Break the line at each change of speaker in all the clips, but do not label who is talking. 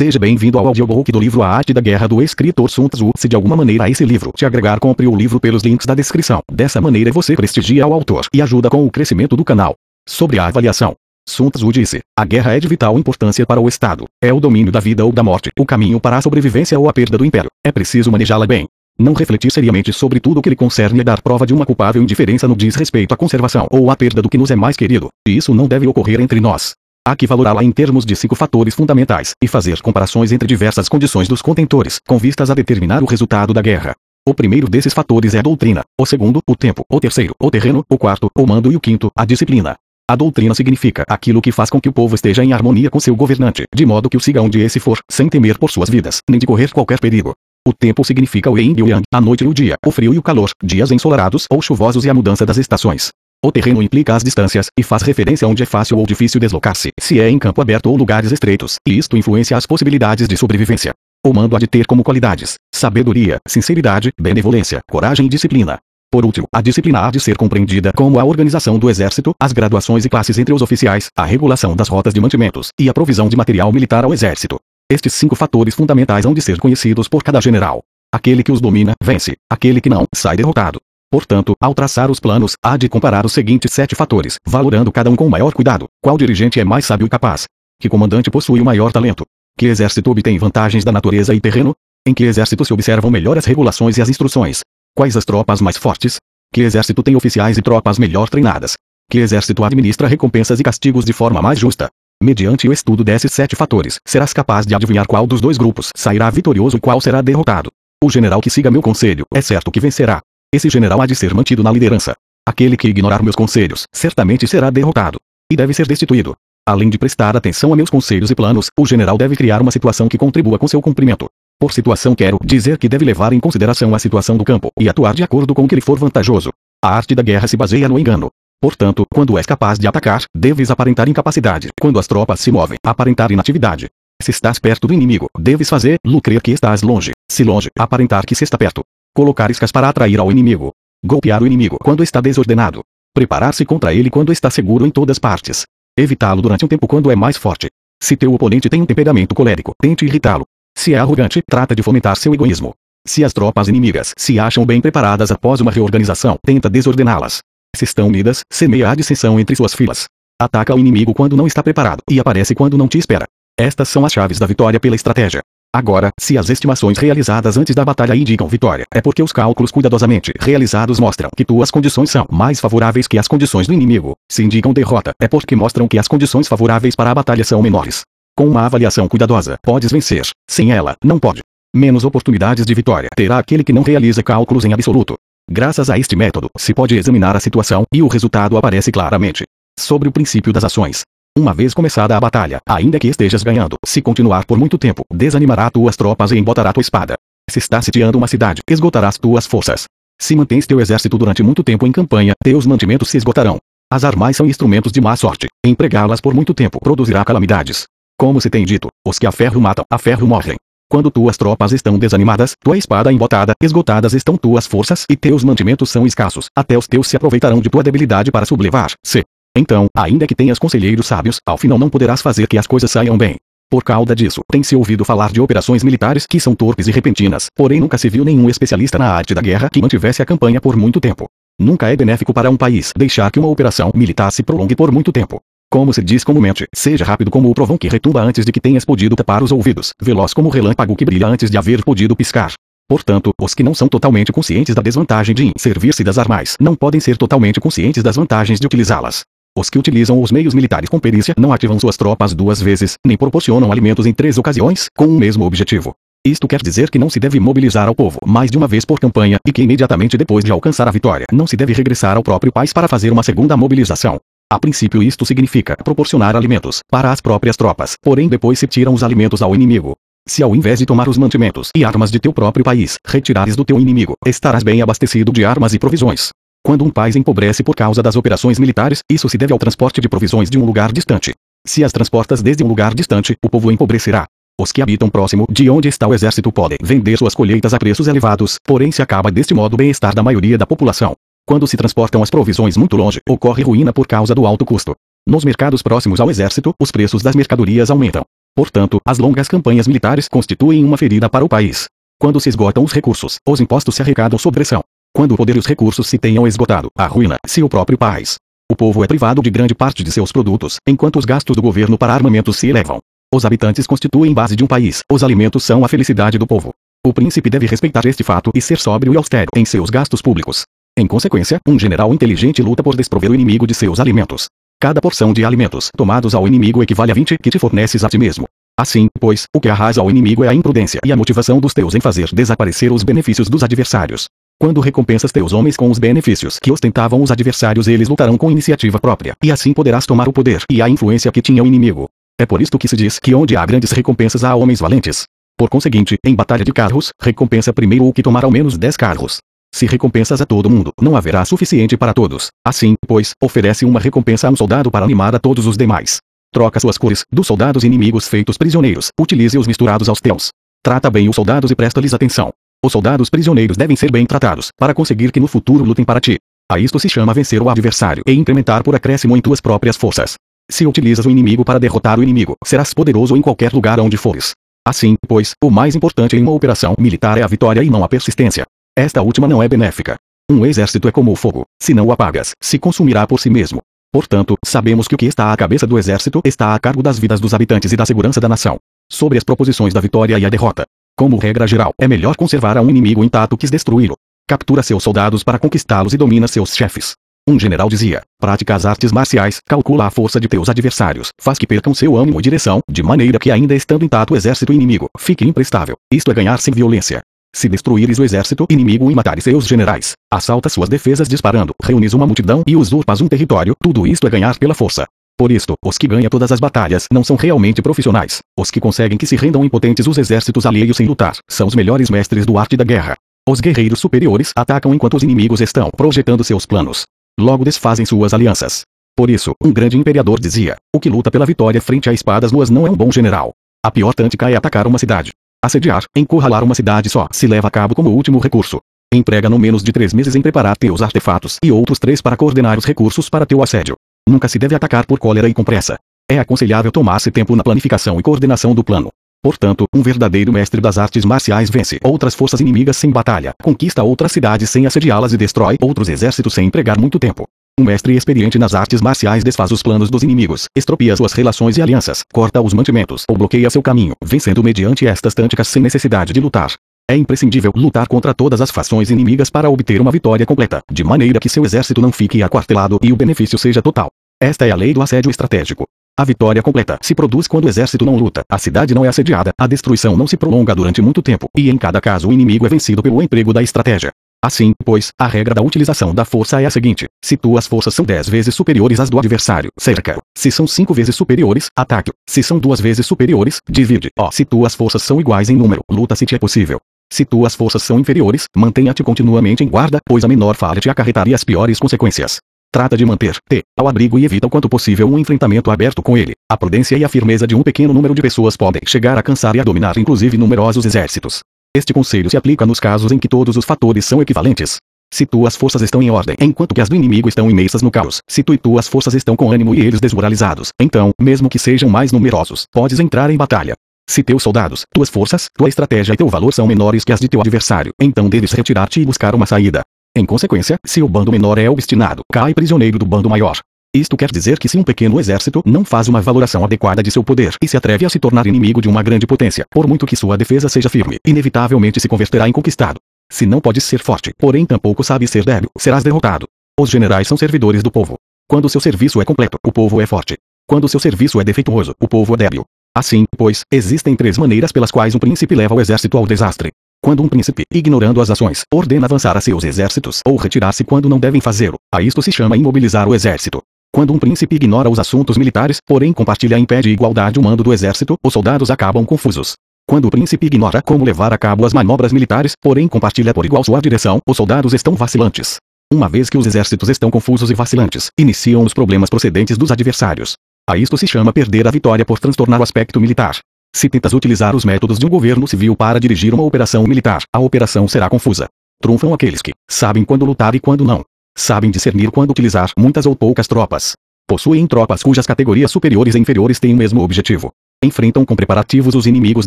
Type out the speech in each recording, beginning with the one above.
Seja bem-vindo ao audiobook do livro A Arte da Guerra do escritor Sun Tzu. Se de alguma maneira esse livro te agregar, compre o livro pelos links da descrição. Dessa maneira você prestigia o autor e ajuda com o crescimento do canal. Sobre a avaliação. Sun Tzu disse: A guerra é de vital importância para o Estado. É o domínio da vida ou da morte, o caminho para a sobrevivência ou a perda do império. É preciso manejá-la bem. Não refletir seriamente sobre tudo o que lhe concerne e dar prova de uma culpável indiferença no diz respeito à conservação ou à perda do que nos é mais querido. E isso não deve ocorrer entre nós. Que valorá-la em termos de cinco fatores fundamentais, e fazer comparações entre diversas condições dos contentores, com vistas a determinar o resultado da guerra. O primeiro desses fatores é a doutrina, o segundo, o tempo, o terceiro, o terreno, o quarto, o mando e o quinto, a disciplina. A doutrina significa aquilo que faz com que o povo esteja em harmonia com seu governante, de modo que o siga onde esse for, sem temer por suas vidas, nem de correr qualquer perigo. O tempo significa o yin e o yang, a noite e o dia, o frio e o calor, dias ensolarados ou chuvosos e a mudança das estações. O terreno implica as distâncias, e faz referência a onde é fácil ou difícil deslocar-se, se é em campo aberto ou lugares estreitos, e isto influencia as possibilidades de sobrevivência. O mando há de ter como qualidades sabedoria, sinceridade, benevolência, coragem e disciplina. Por último, a disciplina há de ser compreendida como a organização do exército, as graduações e classes entre os oficiais, a regulação das rotas de mantimentos e a provisão de material militar ao exército. Estes cinco fatores fundamentais hão de ser conhecidos por cada general. Aquele que os domina, vence. Aquele que não, sai derrotado. Portanto, ao traçar os planos, há de comparar os seguintes sete fatores, valorando cada um com maior cuidado. Qual dirigente é mais sábio e capaz? Que comandante possui o maior talento? Que exército obtém vantagens da natureza e terreno? Em que exército se observam melhor as regulações e as instruções? Quais as tropas mais fortes? Que exército tem oficiais e tropas melhor treinadas? Que exército administra recompensas e castigos de forma mais justa? Mediante o estudo desses sete fatores, serás capaz de adivinhar qual dos dois grupos sairá vitorioso e qual será derrotado. O general que siga meu conselho é certo que vencerá. Esse general há de ser mantido na liderança. Aquele que ignorar meus conselhos, certamente será derrotado. E deve ser destituído. Além de prestar atenção a meus conselhos e planos, o general deve criar uma situação que contribua com seu cumprimento. Por situação quero dizer que deve levar em consideração a situação do campo e atuar de acordo com o que lhe for vantajoso. A arte da guerra se baseia no engano. Portanto, quando és capaz de atacar, deves aparentar incapacidade. Quando as tropas se movem, aparentar inatividade. Se estás perto do inimigo, deves fazer-lo crer que estás longe. Se longe, aparentar que se está perto. Colocar iscas para atrair ao inimigo. Golpear o inimigo quando está desordenado. Preparar-se contra ele quando está seguro em todas partes. Evitá-lo durante um tempo quando é mais forte. Se teu oponente tem um temperamento colérico, tente irritá-lo. Se é arrogante, trata de fomentar seu egoísmo. Se as tropas inimigas se acham bem preparadas após uma reorganização, tenta desordená-las. Se estão unidas, semeia a dissensão entre suas filas. Ataca o inimigo quando não está preparado e aparece quando não te espera. Estas são as chaves da vitória pela estratégia. Agora, se as estimações realizadas antes da batalha indicam vitória, é porque os cálculos cuidadosamente realizados mostram que tuas condições são mais favoráveis que as condições do inimigo. Se indicam derrota, é porque mostram que as condições favoráveis para a batalha são menores. Com uma avaliação cuidadosa, podes vencer. Sem ela, não pode. Menos oportunidades de vitória terá aquele que não realiza cálculos em absoluto. Graças a este método, se pode examinar a situação e o resultado aparece claramente. Sobre o princípio das ações. Uma vez começada a batalha, ainda que estejas ganhando, se continuar por muito tempo, desanimará tuas tropas e embotará tua espada. Se está sitiando uma cidade, esgotarás tuas forças. Se mantens teu exército durante muito tempo em campanha, teus mantimentos se esgotarão. As armas são instrumentos de má sorte. Empregá-las por muito tempo produzirá calamidades. Como se tem dito, os que a ferro matam, a ferro morrem. Quando tuas tropas estão desanimadas, tua espada embotada, esgotadas estão tuas forças e teus mantimentos são escassos, até os teus se aproveitarão de tua debilidade para sublevar-se. Então, ainda que tenhas conselheiros sábios, ao final não poderás fazer que as coisas saiam bem. Por causa disso, tem-se ouvido falar de operações militares que são torpes e repentinas, porém nunca se viu nenhum especialista na arte da guerra que mantivesse a campanha por muito tempo. Nunca é benéfico para um país deixar que uma operação militar se prolongue por muito tempo. Como se diz comumente, seja rápido como o trovão que retumba antes de que tenhas podido tapar os ouvidos, veloz como o relâmpago que brilha antes de haver podido piscar. Portanto, os que não são totalmente conscientes da desvantagem de servir-se das armas não podem ser totalmente conscientes das vantagens de utilizá-las. Os que utilizam os meios militares com perícia não ativam suas tropas duas vezes, nem proporcionam alimentos em três ocasiões, com o mesmo objetivo. Isto quer dizer que não se deve mobilizar ao povo mais de uma vez por campanha e que imediatamente depois de alcançar a vitória não se deve regressar ao próprio país para fazer uma segunda mobilização. A princípio isto significa proporcionar alimentos para as próprias tropas, porém depois se tiram os alimentos ao inimigo. Se ao invés de tomar os mantimentos e armas de teu próprio país, retirares do teu inimigo, estarás bem abastecido de armas e provisões. Quando um país empobrece por causa das operações militares, isso se deve ao transporte de provisões de um lugar distante. Se as transportas desde um lugar distante, o povo empobrecerá. Os que habitam próximo de onde está o exército podem vender suas colheitas a preços elevados, porém se acaba deste modo o bem-estar da maioria da população. Quando se transportam as provisões muito longe, ocorre ruína por causa do alto custo. Nos mercados próximos ao exército, os preços das mercadorias aumentam. Portanto, as longas campanhas militares constituem uma ferida para o país. Quando se esgotam os recursos, os impostos se arrecadam sob pressão. Quando o poder e os recursos se tenham esgotado, arruina-se o próprio país. O povo é privado de grande parte de seus produtos, enquanto os gastos do governo para armamentos se elevam. Os habitantes constituem base de um país, os alimentos são a felicidade do povo. O príncipe deve respeitar este fato e ser sóbrio e austero em seus gastos públicos. Em consequência, um general inteligente luta por desprover o inimigo de seus alimentos. Cada porção de alimentos tomados ao inimigo equivale a 20 que te forneces a ti mesmo. Assim, pois, o que arrasa ao inimigo é a imprudência e a motivação dos teus em fazer desaparecer os benefícios dos adversários. Quando recompensas teus homens com os benefícios que ostentavam os adversários, eles lutarão com iniciativa própria, e assim poderás tomar o poder e a influência que tinha o inimigo. É por isto que se diz que onde há grandes recompensas há homens valentes. Por conseguinte, em batalha de carros, recompensa primeiro o que tomar ao menos 10 carros. Se recompensas a todo mundo, não haverá suficiente para todos. Assim, pois, oferece uma recompensa a um soldado para animar a todos os demais. Troca suas cores, dos soldados inimigos feitos prisioneiros, utilize-os misturados aos teus. Trata bem os soldados e presta-lhes atenção. Os soldados prisioneiros devem ser bem tratados, para conseguir que no futuro lutem para ti. A isto se chama vencer o adversário e incrementar por acréscimo em tuas próprias forças. Se utilizas o inimigo para derrotar o inimigo, serás poderoso em qualquer lugar onde fores. Assim, pois, o mais importante em uma operação militar é a vitória e não a persistência. Esta última não é benéfica. Um exército é como o fogo, se não o apagas, se consumirá por si mesmo. Portanto, sabemos que o que está à cabeça do exército está a cargo das vidas dos habitantes e da segurança da nação. Sobre as proposições da vitória e a derrota, como regra geral, é melhor conservar a um inimigo intacto que destruí-lo. Captura seus soldados para conquistá-los e domina seus chefes. Um general dizia: pratica as artes marciais, calcula a força de teus adversários, faz que percam seu ânimo e direção, de maneira que ainda estando intacto o exército inimigo, fique imprestável. Isto é ganhar sem violência. Se destruíres o exército inimigo e matares seus generais, assalta suas defesas disparando, reunis uma multidão e usurpas um território, tudo isto é ganhar pela força. Por isto, os que ganham todas as batalhas não são realmente profissionais. Os que conseguem que se rendam impotentes os exércitos alheios sem lutar, são os melhores mestres do arte da guerra. Os guerreiros superiores atacam enquanto os inimigos estão projetando seus planos. Logo desfazem suas alianças. Por isso, um grande imperador dizia: o que luta pela vitória frente a espadas nuas não é um bom general. A pior tática é atacar uma cidade. Assediar, encurralar uma cidade só se leva a cabo como último recurso. Emprega no menos de três meses em preparar teus artefatos e outros três para coordenar os recursos para teu assédio. Nunca se deve atacar por cólera e com pressa. É aconselhável tomar-se tempo na planificação e coordenação do plano. Portanto, um verdadeiro mestre das artes marciais vence outras forças inimigas sem batalha, conquista outras cidades sem assediá-las e destrói outros exércitos sem empregar muito tempo. Um mestre experiente nas artes marciais desfaz os planos dos inimigos, estropia suas relações e alianças, corta os mantimentos ou bloqueia seu caminho, vencendo mediante estas táticas sem necessidade de lutar. É imprescindível lutar contra todas as fações inimigas para obter uma vitória completa, de maneira que seu exército não fique aquartelado e o benefício seja total. Esta é a lei do assédio estratégico. A vitória completa se produz quando o exército não luta, a cidade não é assediada, a destruição não se prolonga durante muito tempo, e em cada caso o inimigo é vencido pelo emprego da estratégia. Assim, pois, a regra da utilização da força é a seguinte: se tuas forças são 10 vezes superiores às do adversário, cerca. Se são 5 vezes superiores, ataque. Se são duas vezes superiores, divide. Ó, se tuas forças são iguais em número, luta se te é possível. Se tuas forças são inferiores, mantenha-te continuamente em guarda, pois a menor falha te acarretaria as piores consequências. Trata de manter-te ao abrigo e evita o quanto possível um enfrentamento aberto com ele. A prudência e a firmeza de um pequeno número de pessoas podem chegar a cansar e a dominar inclusive numerosos exércitos. Este conselho se aplica nos casos em que todos os fatores são equivalentes. Se tuas forças estão em ordem, enquanto que as do inimigo estão imensas no caos, se tu e tuas forças estão com ânimo e eles desmoralizados, então, mesmo que sejam mais numerosos, podes entrar em batalha. Se teus soldados, tuas forças, tua estratégia e teu valor são menores que as de teu adversário, então deves retirar-te e buscar uma saída. Em consequência, se o bando menor é obstinado, cai prisioneiro do bando maior. Isto quer dizer que se um pequeno exército não faz uma valoração adequada de seu poder e se atreve a se tornar inimigo de uma grande potência, por muito que sua defesa seja firme, inevitavelmente se converterá em conquistado. Se não podes ser forte, porém tampouco sabes ser débil, serás derrotado. Os generais são servidores do povo. Quando seu serviço é completo, o povo é forte. Quando seu serviço é defeituoso, o povo é débil. Assim, pois, existem três maneiras pelas quais um príncipe leva o exército ao desastre. Quando um príncipe, ignorando as ações, ordena avançar a seus exércitos ou retirar-se quando não devem fazê-lo, a isto se chama imobilizar o exército. Quando um príncipe ignora os assuntos militares, porém compartilha e impede igualdade o mando do exército, os soldados acabam confusos. Quando o príncipe ignora como levar a cabo as manobras militares, porém compartilha por igual sua direção, os soldados estão vacilantes. Uma vez que os exércitos estão confusos e vacilantes, iniciam os problemas procedentes dos adversários. A isto se chama perder a vitória por transtornar o aspecto militar. Se tentas utilizar os métodos de um governo civil para dirigir uma operação militar, a operação será confusa. Trunfam aqueles que sabem quando lutar e quando não. Sabem discernir quando utilizar muitas ou poucas tropas. Possuem tropas cujas categorias superiores e inferiores têm o mesmo objetivo. Enfrentam com preparativos os inimigos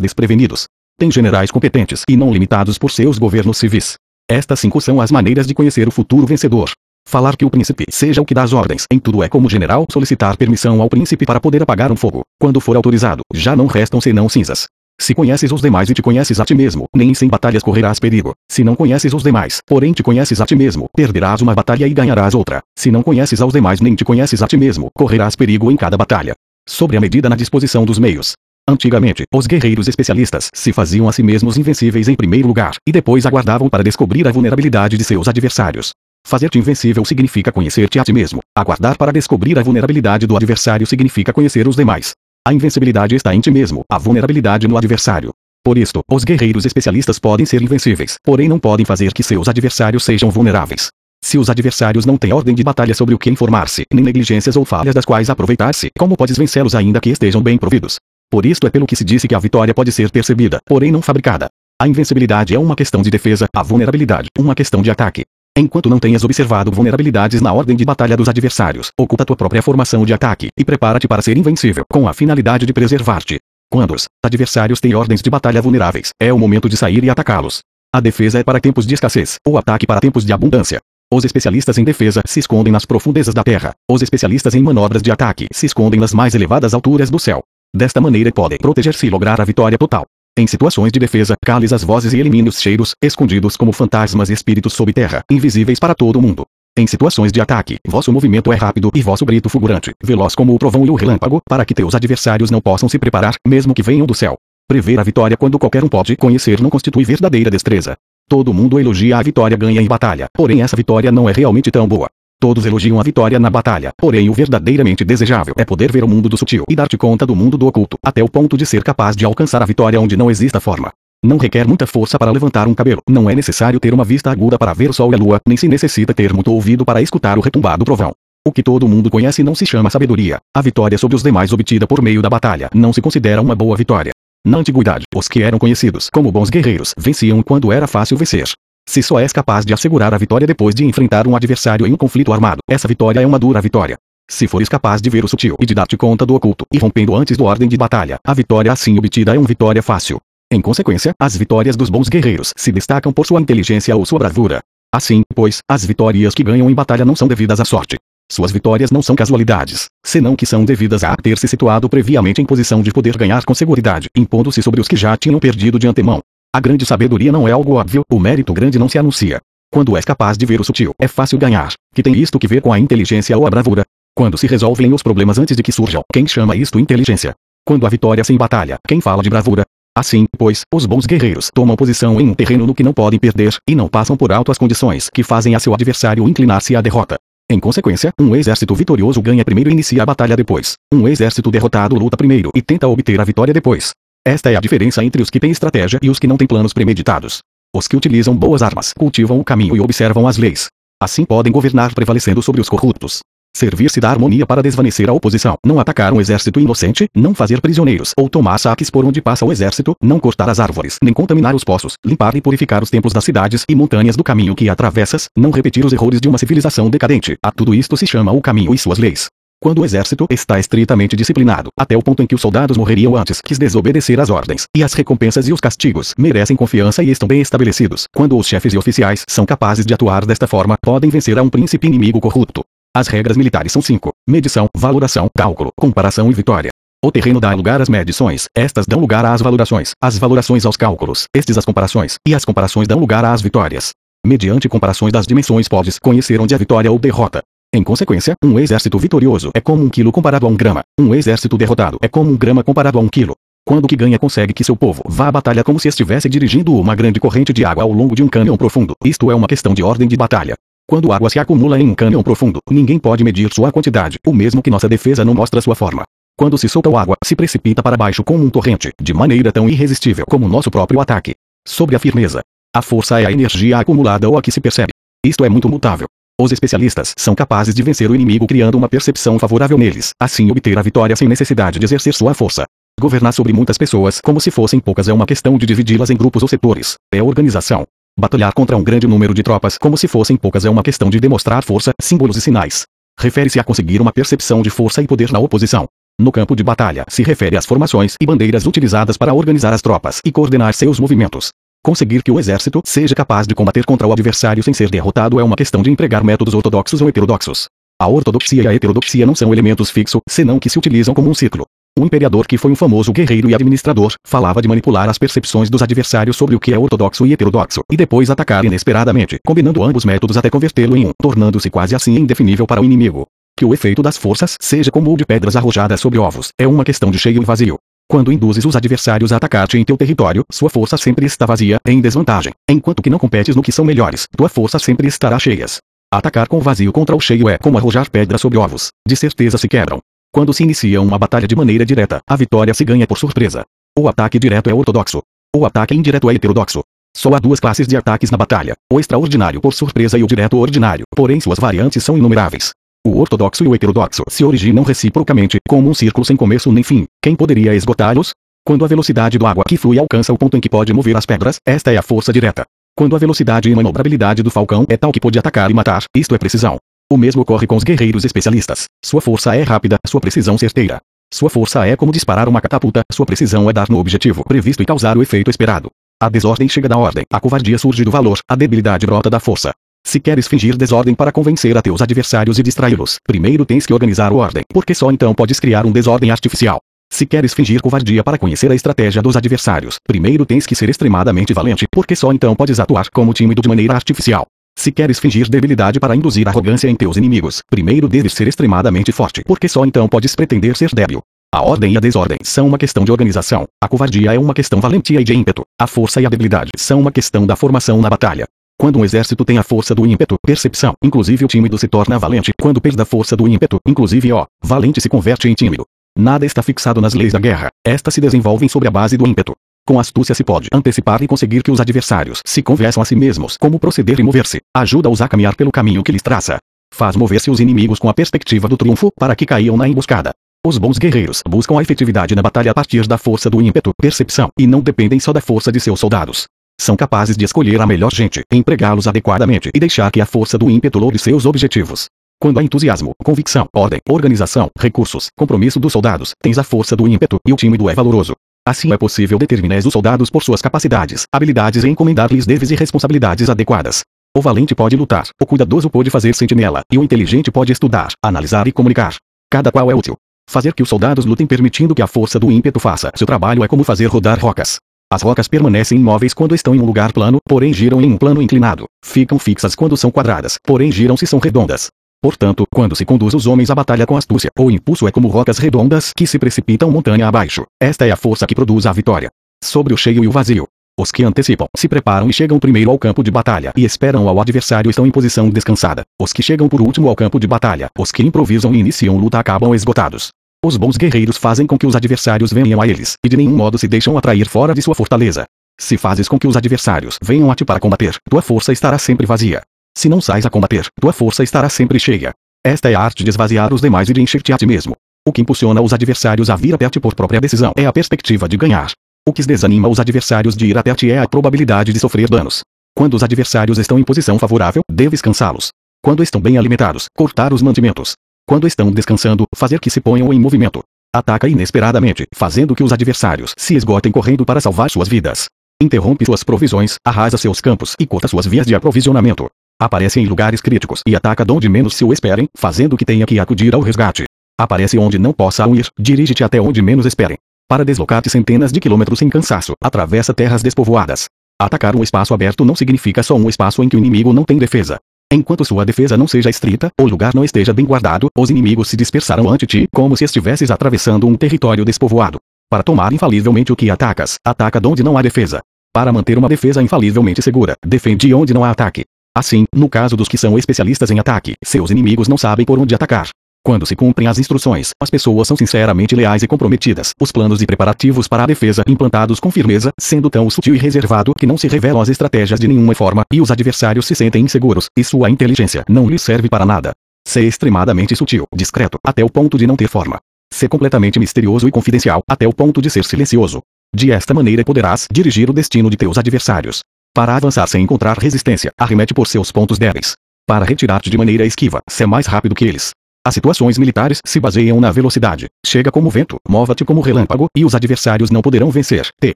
desprevenidos. Têm generais competentes e não limitados por seus governos civis. Estas cinco são as maneiras de conhecer o futuro vencedor. Falar que o príncipe seja o que dá as ordens em tudo é como general solicitar permissão ao príncipe para poder apagar um fogo. Quando for autorizado, já não restam senão cinzas. Se conheces os demais e te conheces a ti mesmo, nem sem batalhas correrás perigo. Se não conheces os demais, porém te conheces a ti mesmo, perderás uma batalha e ganharás outra. Se não conheces aos demais nem te conheces a ti mesmo, correrás perigo em cada batalha. Sobre a medida na disposição dos meios. Antigamente, os guerreiros especialistas se faziam a si mesmos invencíveis em primeiro lugar, e depois aguardavam para descobrir a vulnerabilidade de seus adversários. Fazer-te invencível significa conhecer-te a ti mesmo. Aguardar para descobrir a vulnerabilidade do adversário significa conhecer os demais. A invencibilidade está em ti mesmo, a vulnerabilidade no adversário. Por isto, os guerreiros especialistas podem ser invencíveis, porém não podem fazer que seus adversários sejam vulneráveis. Se os adversários não têm ordem de batalha sobre o que informar-se, nem negligências ou falhas das quais aproveitar-se, como podes vencê-los ainda que estejam bem providos? Por isto é pelo que se disse que a vitória pode ser percebida, porém não fabricada. A invencibilidade é uma questão de defesa, a vulnerabilidade, uma questão de ataque. Enquanto não tenhas observado vulnerabilidades na ordem de batalha dos adversários, oculta tua própria formação de ataque e prepara-te para ser invencível, com a finalidade de preservar-te. Quando os adversários têm ordens de batalha vulneráveis, é o momento de sair e atacá-los. A defesa é para tempos de escassez, o ataque para tempos de abundância. Os especialistas em defesa se escondem nas profundezas da terra. Os especialistas em manobras de ataque se escondem nas mais elevadas alturas do céu. Desta maneira podem proteger-se e lograr a vitória total. Em situações de defesa, cales as vozes e elimine os cheiros, escondidos como fantasmas e espíritos sob terra, invisíveis para todo mundo. Em situações de ataque, vosso movimento é rápido e vosso grito fulgurante, veloz como o trovão e o relâmpago, para que teus adversários não possam se preparar, mesmo que venham do céu. Prever a vitória quando qualquer um pode conhecer não constitui verdadeira destreza. Todo mundo elogia a vitória ganha em batalha, porém essa vitória não é realmente tão boa. Todos elogiam a vitória na batalha, porém o verdadeiramente desejável é poder ver o mundo do sutil e dar-te conta do mundo do oculto, até o ponto de ser capaz de alcançar a vitória onde não exista forma. Não requer muita força para levantar um cabelo, não é necessário ter uma vista aguda para ver o sol e a lua, nem se necessita ter muito ouvido para escutar o retumbar do trovão. O que todo mundo conhece não se chama sabedoria. A vitória sobre os demais obtida por meio da batalha não se considera uma boa vitória. Na antiguidade, os que eram conhecidos como bons guerreiros venciam quando era fácil vencer. Se só és capaz de assegurar a vitória depois de enfrentar um adversário em um conflito armado, essa vitória é uma dura vitória. Se fores capaz de ver o sutil e de dar-te conta do oculto, e rompendo antes do ordem de batalha, a vitória assim obtida é uma vitória fácil. Em consequência, as vitórias dos bons guerreiros se destacam por sua inteligência ou sua bravura. Assim, pois, as vitórias que ganham em batalha não são devidas à sorte. Suas vitórias não são casualidades, senão que são devidas a ter se situado previamente em posição de poder ganhar com segurança, impondo-se sobre os que já tinham perdido de antemão. A grande sabedoria não é algo óbvio, o mérito grande não se anuncia. Quando és capaz de ver o sutil, é fácil ganhar, que tem isto que ver com a inteligência ou a bravura. Quando se resolvem os problemas antes de que surjam, quem chama isto inteligência? Quando a vitória se batalha, quem fala de bravura? Assim, pois, os bons guerreiros tomam posição em um terreno no que não podem perder, e não passam por alto as condições que fazem a seu adversário inclinar-se à derrota. Em consequência, um exército vitorioso ganha primeiro e inicia a batalha depois. Um exército derrotado luta primeiro e tenta obter a vitória depois. Esta é a diferença entre os que têm estratégia e os que não têm planos premeditados. Os que utilizam boas armas cultivam o caminho e observam as leis. Assim podem governar prevalecendo sobre os corruptos. Servir-se da harmonia para desvanecer a oposição, não atacar um exército inocente, não fazer prisioneiros ou tomar saques por onde passa o exército, não cortar as árvores, nem contaminar os poços, limpar e purificar os templos das cidades e montanhas do caminho que atravessas, não repetir os erros de uma civilização decadente. A tudo isto se chama o caminho e suas leis. Quando o exército está estritamente disciplinado, até o ponto em que os soldados morreriam antes que desobedecer as ordens, e as recompensas e os castigos merecem confiança e estão bem estabelecidos, quando os chefes e oficiais são capazes de atuar desta forma, podem vencer a um príncipe inimigo corrupto. As regras militares são cinco: medição, valoração, cálculo, comparação e vitória. O terreno dá lugar às medições, estas dão lugar às valorações, as valorações aos cálculos, estes às comparações, e as comparações dão lugar às vitórias. Mediante comparações das dimensões podes conhecer onde a vitória ou derrota. Em consequência, um exército vitorioso é como um quilo comparado a um grama. Um exército derrotado é como um grama comparado a um quilo. Quando que ganha consegue que seu povo vá à batalha como se estivesse dirigindo uma grande corrente de água ao longo de um cânion profundo, isto é uma questão de ordem de batalha. Quando água se acumula em um cânion profundo, ninguém pode medir sua quantidade, o mesmo que nossa defesa não mostra sua forma. Quando se solta o água, se precipita para baixo como um torrente, de maneira tão irresistível como nosso próprio ataque. Sobre a firmeza. A força é a energia acumulada ou a que se percebe. Isto é muito mutável. Os especialistas são capazes de vencer o inimigo criando uma percepção favorável neles, assim obter a vitória sem necessidade de exercer sua força. Governar sobre muitas pessoas como se fossem poucas é uma questão de dividi-las em grupos ou setores. É organização. Batalhar contra um grande número de tropas como se fossem poucas é uma questão de demonstrar força, símbolos e sinais. Refere-se a conseguir uma percepção de força e poder na oposição. No campo de batalha, se refere às formações e bandeiras utilizadas para organizar as tropas e coordenar seus movimentos. Conseguir que o exército seja capaz de combater contra o adversário sem ser derrotado é uma questão de empregar métodos ortodoxos ou heterodoxos. A ortodoxia e a heterodoxia não são elementos fixos, senão que se utilizam como um ciclo. Um imperador que foi um famoso guerreiro e administrador, falava de manipular as percepções dos adversários sobre o que é ortodoxo e heterodoxo, e depois atacar inesperadamente, combinando ambos métodos até convertê-lo em um, tornando-se quase assim indefinível para o inimigo. Que o efeito das forças seja como o de pedras arrojadas sobre ovos, é uma questão de cheio e vazio. Quando induzes os adversários a atacar-te em teu território, sua força sempre está vazia, em desvantagem. Enquanto que não competes no que são melhores, tua força sempre estará cheias. Atacar com vazio contra o cheio é como arrojar pedras sobre ovos. De certeza se quebram. Quando se inicia uma batalha de maneira direta, a vitória se ganha por surpresa. O ataque direto é ortodoxo. O ataque indireto é heterodoxo. Só há duas classes de ataques na batalha: o extraordinário por surpresa e o direto ordinário, porém suas variantes são inumeráveis. O ortodoxo e o heterodoxo se originam reciprocamente, como um círculo sem começo nem fim. Quem poderia esgotá-los? Quando a velocidade do água que flui alcança o ponto em que pode mover as pedras, esta é a força direta. Quando a velocidade e manobrabilidade do falcão é tal que pode atacar e matar, isto é precisão. O mesmo ocorre com os guerreiros especialistas. Sua força é rápida, sua precisão certeira. Sua força é como disparar uma catapulta, sua precisão é dar no objetivo previsto e causar o efeito esperado. A desordem chega da ordem, a covardia surge do valor, a debilidade brota da força. Se queres fingir desordem para convencer a teus adversários e distraí-los, primeiro tens que organizar a ordem, porque só então podes criar um desordem artificial. Se queres fingir covardia para conhecer a estratégia dos adversários, primeiro tens que ser extremadamente valente, porque só então podes atuar como tímido de maneira artificial. Se queres fingir debilidade para induzir arrogância em teus inimigos, primeiro deves ser extremamente forte, porque só então podes pretender ser débil. A ordem e a desordem são uma questão de organização, a covardia é uma questão valentia e de ímpeto, a força e a debilidade são uma questão da formação na batalha. Quando um exército tem a força do ímpeto, percepção, inclusive o tímido se torna valente. Quando perde a força do ímpeto, inclusive o valente se converte em tímido. Nada está fixado nas leis da guerra. Estas se desenvolvem sobre a base do ímpeto. Com astúcia se pode antecipar e conseguir que os adversários se convençam a si mesmos como proceder e mover-se. Ajuda-os a caminhar pelo caminho que lhes traça. Faz mover-se os inimigos com a perspectiva do triunfo para que caiam na emboscada. Os bons guerreiros buscam a efetividade na batalha a partir da força do ímpeto, percepção, e não dependem só da força de seus soldados. São capazes de escolher a melhor gente, empregá-los adequadamente e deixar que a força do ímpeto loure seus objetivos. Quando há entusiasmo, convicção, ordem, organização, recursos, compromisso dos soldados, tens a força do ímpeto e o tímido é valoroso. Assim é possível determinar os soldados por suas capacidades, habilidades e encomendar-lhes deves e responsabilidades adequadas. O valente pode lutar, o cuidadoso pode fazer sentinela, e o inteligente pode estudar, analisar e comunicar. Cada qual é útil. Fazer que os soldados lutem permitindo que a força do ímpeto faça seu trabalho é como fazer rodar rocas. As rocas permanecem imóveis quando estão em um lugar plano, porém giram em um plano inclinado. Ficam fixas quando são quadradas, porém giram se são redondas. Portanto, quando se conduz os homens à batalha com astúcia, o impulso é como rocas redondas que se precipitam montanha abaixo. Esta é a força que produz a vitória. Sobre o cheio e o vazio. Os que antecipam, se preparam e chegam primeiro ao campo de batalha e esperam ao adversário estão em posição descansada. Os que chegam por último ao campo de batalha, os que improvisam e iniciam luta acabam esgotados. Os bons guerreiros fazem com que os adversários venham a eles, e de nenhum modo se deixam atrair fora de sua fortaleza. Se fazes com que os adversários venham a ti para combater, tua força estará sempre vazia. Se não sais a combater, tua força estará sempre cheia. Esta é a arte de esvaziar os demais e de encher-te a ti mesmo. O que impulsiona os adversários a vir até ti por própria decisão é a perspectiva de ganhar. O que desanima os adversários de ir até ti é a probabilidade de sofrer danos. Quando os adversários estão em posição favorável, deves cansá-los. Quando estão bem alimentados, cortar os mantimentos. Quando estão descansando, fazer que se ponham em movimento. Ataca inesperadamente, fazendo que os adversários se esgotem correndo para salvar suas vidas. Interrompe suas provisões, arrasa seus campos e corta suas vias de aprovisionamento. Aparece em lugares críticos e ataca onde menos se o esperem, fazendo que tenha que acudir ao resgate. Aparece onde não possa ir, dirige-te até onde menos esperem. Para deslocar-te centenas de quilômetros sem cansaço, atravessa terras despovoadas. Atacar um espaço aberto não significa só um espaço em que o inimigo não tem defesa. Enquanto sua defesa não seja estrita, o lugar não esteja bem guardado, os inimigos se dispersarão ante ti, como se estivesses atravessando um território despovoado. Para tomar infalivelmente o que atacas, ataca onde não há defesa. Para manter uma defesa infalivelmente segura, defende onde não há ataque. Assim, no caso dos que são especialistas em ataque, seus inimigos não sabem por onde atacar. Quando se cumprem as instruções, as pessoas são sinceramente leais e comprometidas. Os planos e preparativos para a defesa implantados com firmeza, sendo tão sutil e reservado que não se revelam as estratégias de nenhuma forma, e os adversários se sentem inseguros, e sua inteligência não lhes serve para nada. Ser extremadamente sutil, discreto, até o ponto de não ter forma. Ser completamente misterioso e confidencial, até o ponto de ser silencioso. De esta maneira poderás dirigir o destino de teus adversários. Para avançar sem encontrar resistência, arremete por seus pontos débeis. Para retirar-te de maneira esquiva, ser mais rápido que eles. As situações militares se baseiam na velocidade. Chega como vento, mova-te como relâmpago, e os adversários não poderão vencer. T.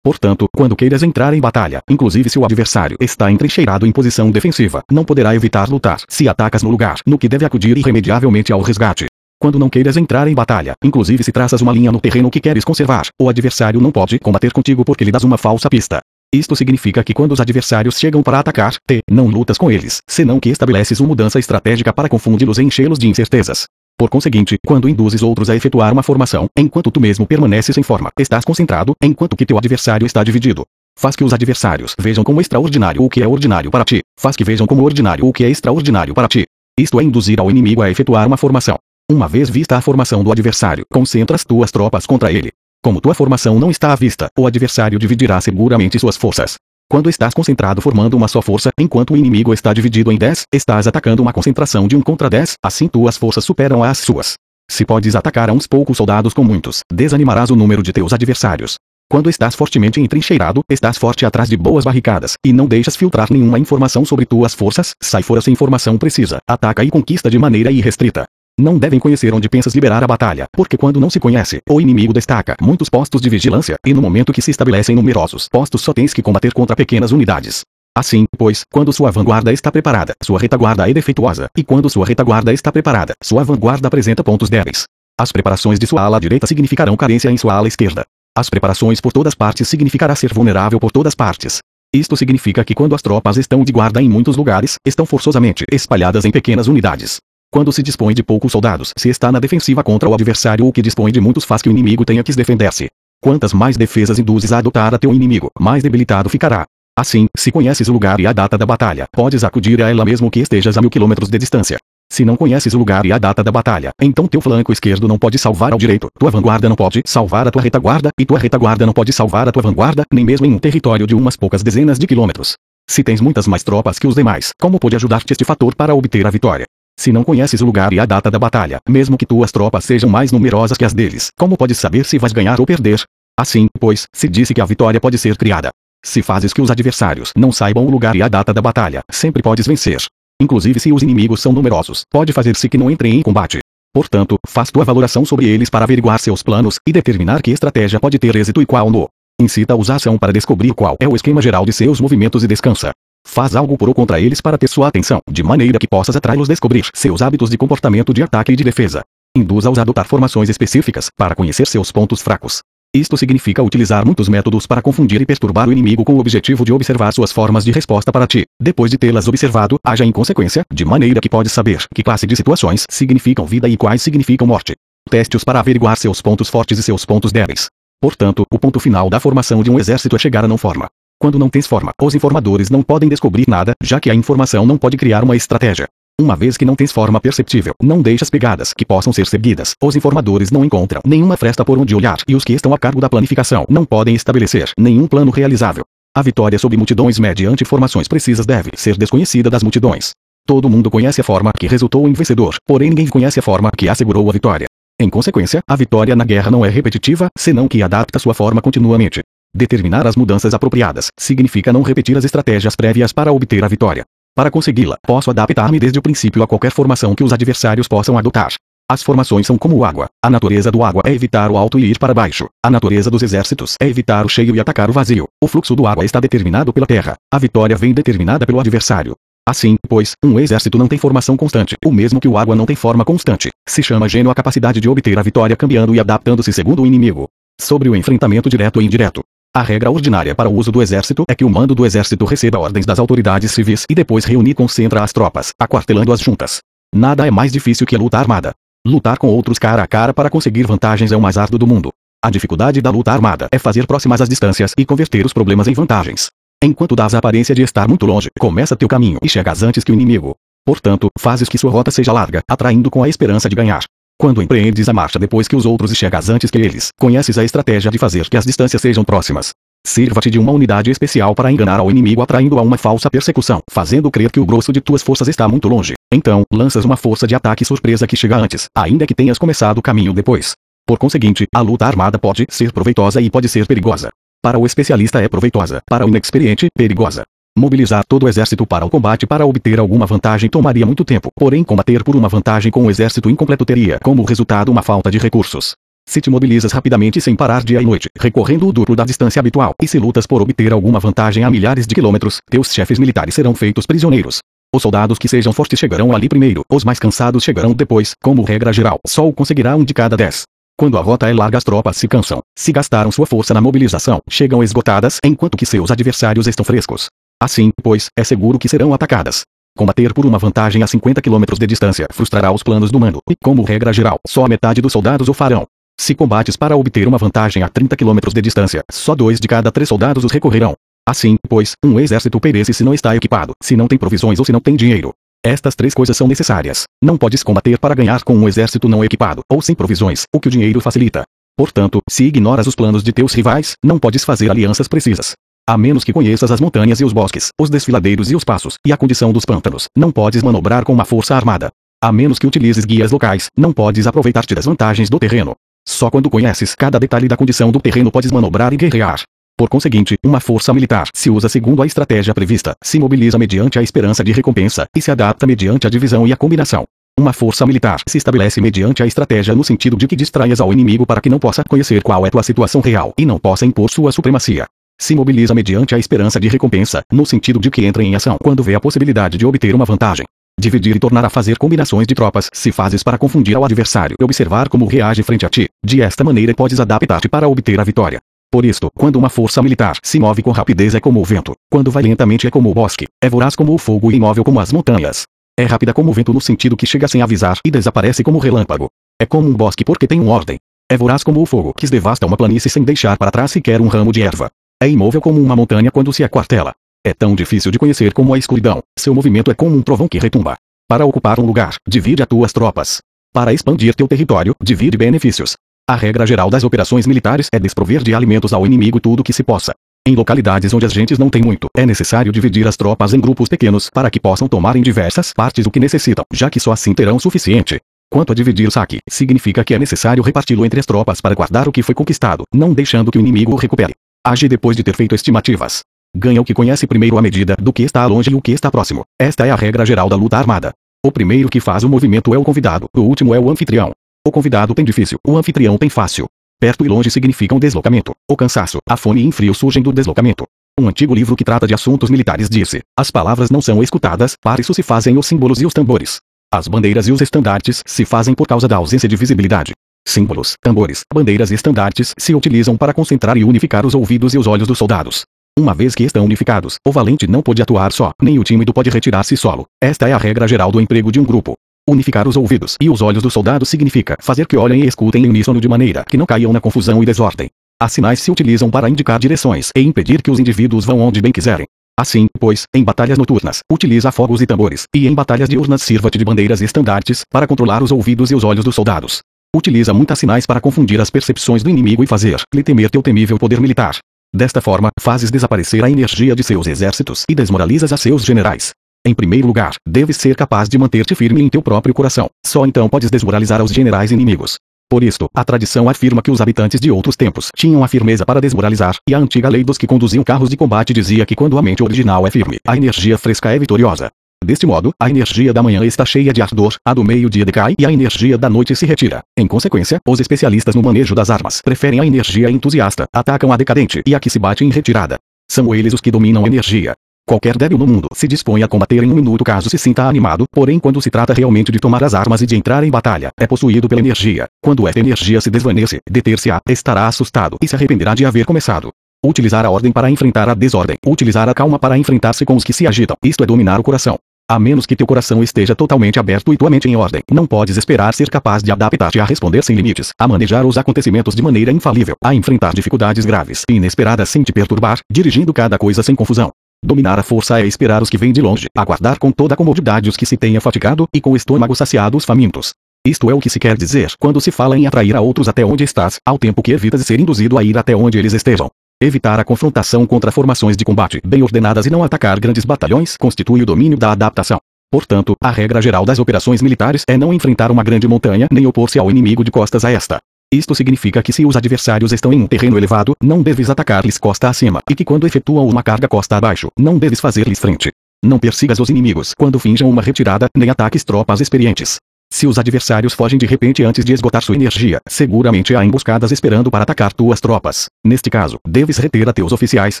Portanto, quando queiras entrar em batalha, inclusive se o adversário está entrincheirado em posição defensiva, não poderá evitar lutar se atacas no lugar no que deve acudir irremediavelmente ao resgate. Quando não queiras entrar em batalha, inclusive se traças uma linha no terreno que queres conservar, o adversário não pode combater contigo porque lhe das uma falsa pista. Isto significa que quando os adversários chegam para atacar, t, não lutas com eles, senão que estabeleces uma mudança estratégica para confundi-los e enchê-los de incertezas. Por conseguinte, quando induzes outros a efetuar uma formação, enquanto tu mesmo permaneces em forma, estás concentrado, enquanto que teu adversário está dividido. Faz que os adversários vejam como extraordinário o que é ordinário para ti. Faz que vejam como ordinário o que é extraordinário para ti. Isto é induzir ao inimigo a efetuar uma formação. Uma vez vista a formação do adversário, concentras tuas tropas contra ele. Como tua formação não está à vista, o adversário dividirá seguramente suas forças. Quando estás concentrado formando uma só força, enquanto o inimigo está dividido em 10, estás atacando uma concentração de 1 contra 10, assim tuas forças superam as suas. Se podes atacar a uns poucos soldados com muitos, desanimarás o número de teus adversários. Quando estás fortemente entrincheirado, estás forte atrás de boas barricadas, e não deixas filtrar nenhuma informação sobre tuas forças, sai fora sem informação precisa, ataca e conquista de maneira irrestrita. Não devem conhecer onde pensas liberar a batalha, porque quando não se conhece, o inimigo destaca muitos postos de vigilância, e no momento que se estabelecem numerosos postos só tens que combater contra pequenas unidades. Assim, pois, quando sua vanguarda está preparada, sua retaguarda é defeituosa, e quando sua retaguarda está preparada, sua vanguarda apresenta pontos débeis. As preparações de sua ala direita significarão carência em sua ala esquerda. As preparações por todas partes significará ser vulnerável por todas partes. Isto significa que quando as tropas estão de guarda em muitos lugares, estão forçosamente espalhadas em pequenas unidades. Quando se dispõe de poucos soldados, se está na defensiva contra o adversário ou que dispõe de muitos faz que o inimigo tenha que defender-se. Quantas mais defesas induzes a adotar a teu inimigo, mais debilitado ficará. Assim, se conheces o lugar e a data da batalha, podes acudir a ela mesmo que estejas a mil quilômetros de distância. Se não conheces o lugar e a data da batalha, então teu flanco esquerdo não pode salvar ao direito, tua vanguarda não pode salvar a tua retaguarda, e tua retaguarda não pode salvar a tua vanguarda, nem mesmo em um território de umas poucas dezenas de quilômetros. Se tens muitas mais tropas que os demais, como pode ajudar-te este fator para obter a vitória? Se não conheces o lugar e a data da batalha, mesmo que tuas tropas sejam mais numerosas que as deles, como podes saber se vais ganhar ou perder? Assim, pois, se disse que a vitória pode ser criada. Se fazes que os adversários não saibam o lugar e a data da batalha, sempre podes vencer. Inclusive se os inimigos são numerosos, pode fazer-se que não entrem em combate. Portanto, faz tua valoração sobre eles para averiguar seus planos e determinar que estratégia pode ter êxito e qual no. Incita-os a ação para descobrir qual é o esquema geral de seus movimentos e descansa. Faz algo por ou contra eles para ter sua atenção, de maneira que possas atraí-los descobrir seus hábitos de comportamento de ataque e de defesa. Induza-os a adotar formações específicas, para conhecer seus pontos fracos. Isto significa utilizar muitos métodos para confundir e perturbar o inimigo com o objetivo de observar suas formas de resposta para ti. Depois de tê-las observado, haja em consequência, de maneira que podes saber que classe de situações significam vida e quais significam morte. Teste-os para averiguar seus pontos fortes e seus pontos débeis. Portanto, o ponto final da formação de um exército é chegar a não forma. Quando não tens forma, os informadores não podem descobrir nada, já que a informação não pode criar uma estratégia. Uma vez que não tens forma perceptível, não deixas pegadas que possam ser seguidas. Os informadores não encontram nenhuma fresta por onde olhar e os que estão a cargo da planificação não podem estabelecer nenhum plano realizável. A vitória sobre multidões mediante formações precisas deve ser desconhecida das multidões. Todo mundo conhece a forma que resultou em vencedor, porém ninguém conhece a forma que assegurou a vitória. Em consequência, a vitória na guerra não é repetitiva, senão que adapta sua forma continuamente. Determinar as mudanças apropriadas significa não repetir as estratégias prévias para obter a vitória. Para consegui-la, posso adaptar-me desde o princípio a qualquer formação que os adversários possam adotar. As formações são como água. A natureza do água é evitar o alto e ir para baixo. A natureza dos exércitos é evitar o cheio e atacar o vazio. O fluxo do água está determinado pela terra. A vitória vem determinada pelo adversário. Assim, pois, um exército não tem formação constante, o mesmo que o água não tem forma constante. Se chama gênio a capacidade de obter a vitória cambiando e adaptando-se segundo o inimigo. Sobre o enfrentamento direto e indireto. A regra ordinária para o uso do exército é que o mando do exército receba ordens das autoridades civis e depois reunir e concentra as tropas, aquartelando-as juntas. Nada é mais difícil que a luta armada. Lutar com outros cara a cara para conseguir vantagens é o mais árduo do mundo. A dificuldade da luta armada é fazer próximas as distâncias e converter os problemas em vantagens. Enquanto dás a aparência de estar muito longe, começa teu caminho e chegas antes que o inimigo. Portanto, fazes que sua rota seja larga, atraindo com a esperança de ganhar. Quando empreendes a marcha depois que os outros e chegas antes que eles, conheces a estratégia de fazer que as distâncias sejam próximas. Sirva-te de uma unidade especial para enganar ao inimigo atraindo a uma falsa persecução, fazendo crer que o grosso de tuas forças está muito longe. Então, lanças uma força de ataque surpresa que chega antes, ainda que tenhas começado o caminho depois. Por conseguinte, a luta armada pode ser proveitosa e pode ser perigosa. Para o especialista é proveitosa, para o inexperiente, perigosa. Mobilizar todo o exército para o combate para obter alguma vantagem tomaria muito tempo, porém combater por uma vantagem com o exército incompleto teria como resultado uma falta de recursos. Se te mobilizas rapidamente sem parar dia e noite, recorrendo o duplo da distância habitual, e se lutas por obter alguma vantagem a milhares de quilômetros, teus chefes militares serão feitos prisioneiros. Os soldados que sejam fortes chegarão ali primeiro, os mais cansados chegarão depois, como regra geral, só o conseguirá um de cada dez. Quando a rota é larga as tropas se cansam, se gastaram sua força na mobilização, chegam esgotadas, enquanto que seus adversários estão frescos. Assim, pois, é seguro que serão atacadas. Combater por uma vantagem a 50 km de distância frustrará os planos do mando, e como regra geral, só a metade dos soldados o farão. Se combates para obter uma vantagem a 30 km de distância, só dois de cada três soldados os recorrerão. Assim, pois, um exército perece se não está equipado, se não tem provisões ou se não tem dinheiro. Estas três coisas são necessárias. Não podes combater para ganhar com um exército não equipado, ou sem provisões, o que o dinheiro facilita. Portanto, se ignoras os planos de teus rivais, não podes fazer alianças precisas. A menos que conheças as montanhas e os bosques, os desfiladeiros e os passos, e a condição dos pântanos, não podes manobrar com uma força armada. A menos que utilizes guias locais, não podes aproveitar-te das vantagens do terreno. Só quando conheces cada detalhe da condição do terreno podes manobrar e guerrear. Por conseguinte, uma força militar se usa segundo a estratégia prevista, se mobiliza mediante a esperança de recompensa, e se adapta mediante a divisão e a combinação. Uma força militar se estabelece mediante a estratégia no sentido de que distraias ao inimigo para que não possa conhecer qual é tua situação real e não possa impor sua supremacia. Se mobiliza mediante a esperança de recompensa, no sentido de que entra em ação quando vê a possibilidade de obter uma vantagem. Dividir e tornar a fazer combinações de tropas se fazes para confundir ao adversário e observar como reage frente a ti. De esta maneira podes adaptar-te para obter a vitória. Por isto, quando uma força militar se move com rapidez é como o vento, quando vai lentamente é como o bosque, é voraz como o fogo e imóvel como as montanhas. É rápida como o vento no sentido que chega sem avisar e desaparece como o relâmpago. É como um bosque porque tem uma ordem. É voraz como o fogo que devasta uma planície sem deixar para trás sequer um ramo de erva. É imóvel como uma montanha quando se aquartela. É tão difícil de conhecer como a escuridão. Seu movimento é como um trovão que retumba. Para ocupar um lugar, divide as tuas tropas. Para expandir teu território, divide benefícios. A regra geral das operações militares é desprover de alimentos ao inimigo tudo que se possa. Em localidades onde as gentes não têm muito, é necessário dividir as tropas em grupos pequenos para que possam tomar em diversas partes o que necessitam, já que só assim terão suficiente. Quanto a dividir o saque, significa que é necessário reparti-lo entre as tropas para guardar o que foi conquistado, não deixando que o inimigo o recupere. Age depois de ter feito estimativas. Ganha o que conhece primeiro à medida do que está longe e o que está próximo. Esta é a regra geral da luta armada. O primeiro que faz o movimento é o convidado, o último é o anfitrião. O convidado tem difícil, o anfitrião tem fácil. Perto e longe significam deslocamento. O cansaço, a fome e frio surgem do deslocamento. Um antigo livro que trata de assuntos militares disse: As palavras não são escutadas, para isso se fazem os símbolos e os tambores. As bandeiras e os estandartes se fazem por causa da ausência de visibilidade. Símbolos, tambores, bandeiras e estandartes se utilizam para concentrar e unificar os ouvidos e os olhos dos soldados. Uma vez que estão unificados, o valente não pode atuar só, nem o tímido pode retirar-se solo. Esta é a regra geral do emprego de um grupo. Unificar os ouvidos e os olhos dos soldados significa fazer que olhem e escutem em uníssono de maneira que não caiam na confusão e desordem. As sinais se utilizam para indicar direções e impedir que os indivíduos vão onde bem quiserem. Assim, pois, em batalhas noturnas, utiliza fogos e tambores, e em batalhas diurnas sirva-te de bandeiras e estandartes para controlar os ouvidos e os olhos dos soldados. Utiliza muitas sinais para confundir as percepções do inimigo e fazer-lhe temer teu temível poder militar. Desta forma, fazes desaparecer a energia de seus exércitos e desmoralizas a seus generais. Em primeiro lugar, deves ser capaz de manter-te firme em teu próprio coração. Só então podes desmoralizar aos generais inimigos. Por isto, a tradição afirma que os habitantes de outros tempos tinham a firmeza para desmoralizar, e a antiga lei dos que conduziam carros de combate dizia que quando a mente original é firme, a energia fresca é vitoriosa. Deste modo, a energia da manhã está cheia de ardor, a do meio-dia decai e a energia da noite se retira. Em consequência, os especialistas no manejo das armas preferem a energia entusiasta, atacam a decadente e a que se bate em retirada. São eles os que dominam a energia. Qualquer débil no mundo se dispõe a combater em um minuto caso se sinta animado, porém quando se trata realmente de tomar as armas e de entrar em batalha, é possuído pela energia. Quando esta energia se desvanece, deter-se-á, estará assustado e se arrependerá de haver começado. Utilizar a ordem para enfrentar a desordem. Utilizar a calma para enfrentar-se com os que se agitam. Isto é dominar o coração. A menos que teu coração esteja totalmente aberto e tua mente em ordem, não podes esperar ser capaz de adaptar-te a responder sem limites, a manejar os acontecimentos de maneira infalível, a enfrentar dificuldades graves e inesperadas sem te perturbar, dirigindo cada coisa sem confusão. Dominar a força é esperar os que vêm de longe, aguardar com toda a comodidade os que se tenha fatigado e com o estômago saciado os famintos. Isto é o que se quer dizer quando se fala em atrair a outros até onde estás, ao tempo que evitas ser induzido a ir até onde eles estejam. Evitar a confrontação contra formações de combate bem ordenadas e não atacar grandes batalhões constitui o domínio da adaptação. Portanto, a regra geral das operações militares é não enfrentar uma grande montanha nem opor-se ao inimigo de costas a esta. Isto significa que se os adversários estão em um terreno elevado, não deves atacar-lhes costa acima, e que quando efetuam uma carga costa abaixo, não deves fazer-lhes frente. Não persigas os inimigos quando finjam uma retirada, nem ataques tropas experientes. Se os adversários fogem de repente antes de esgotar sua energia, seguramente há emboscadas esperando para atacar tuas tropas. Neste caso, deves reter a teus oficiais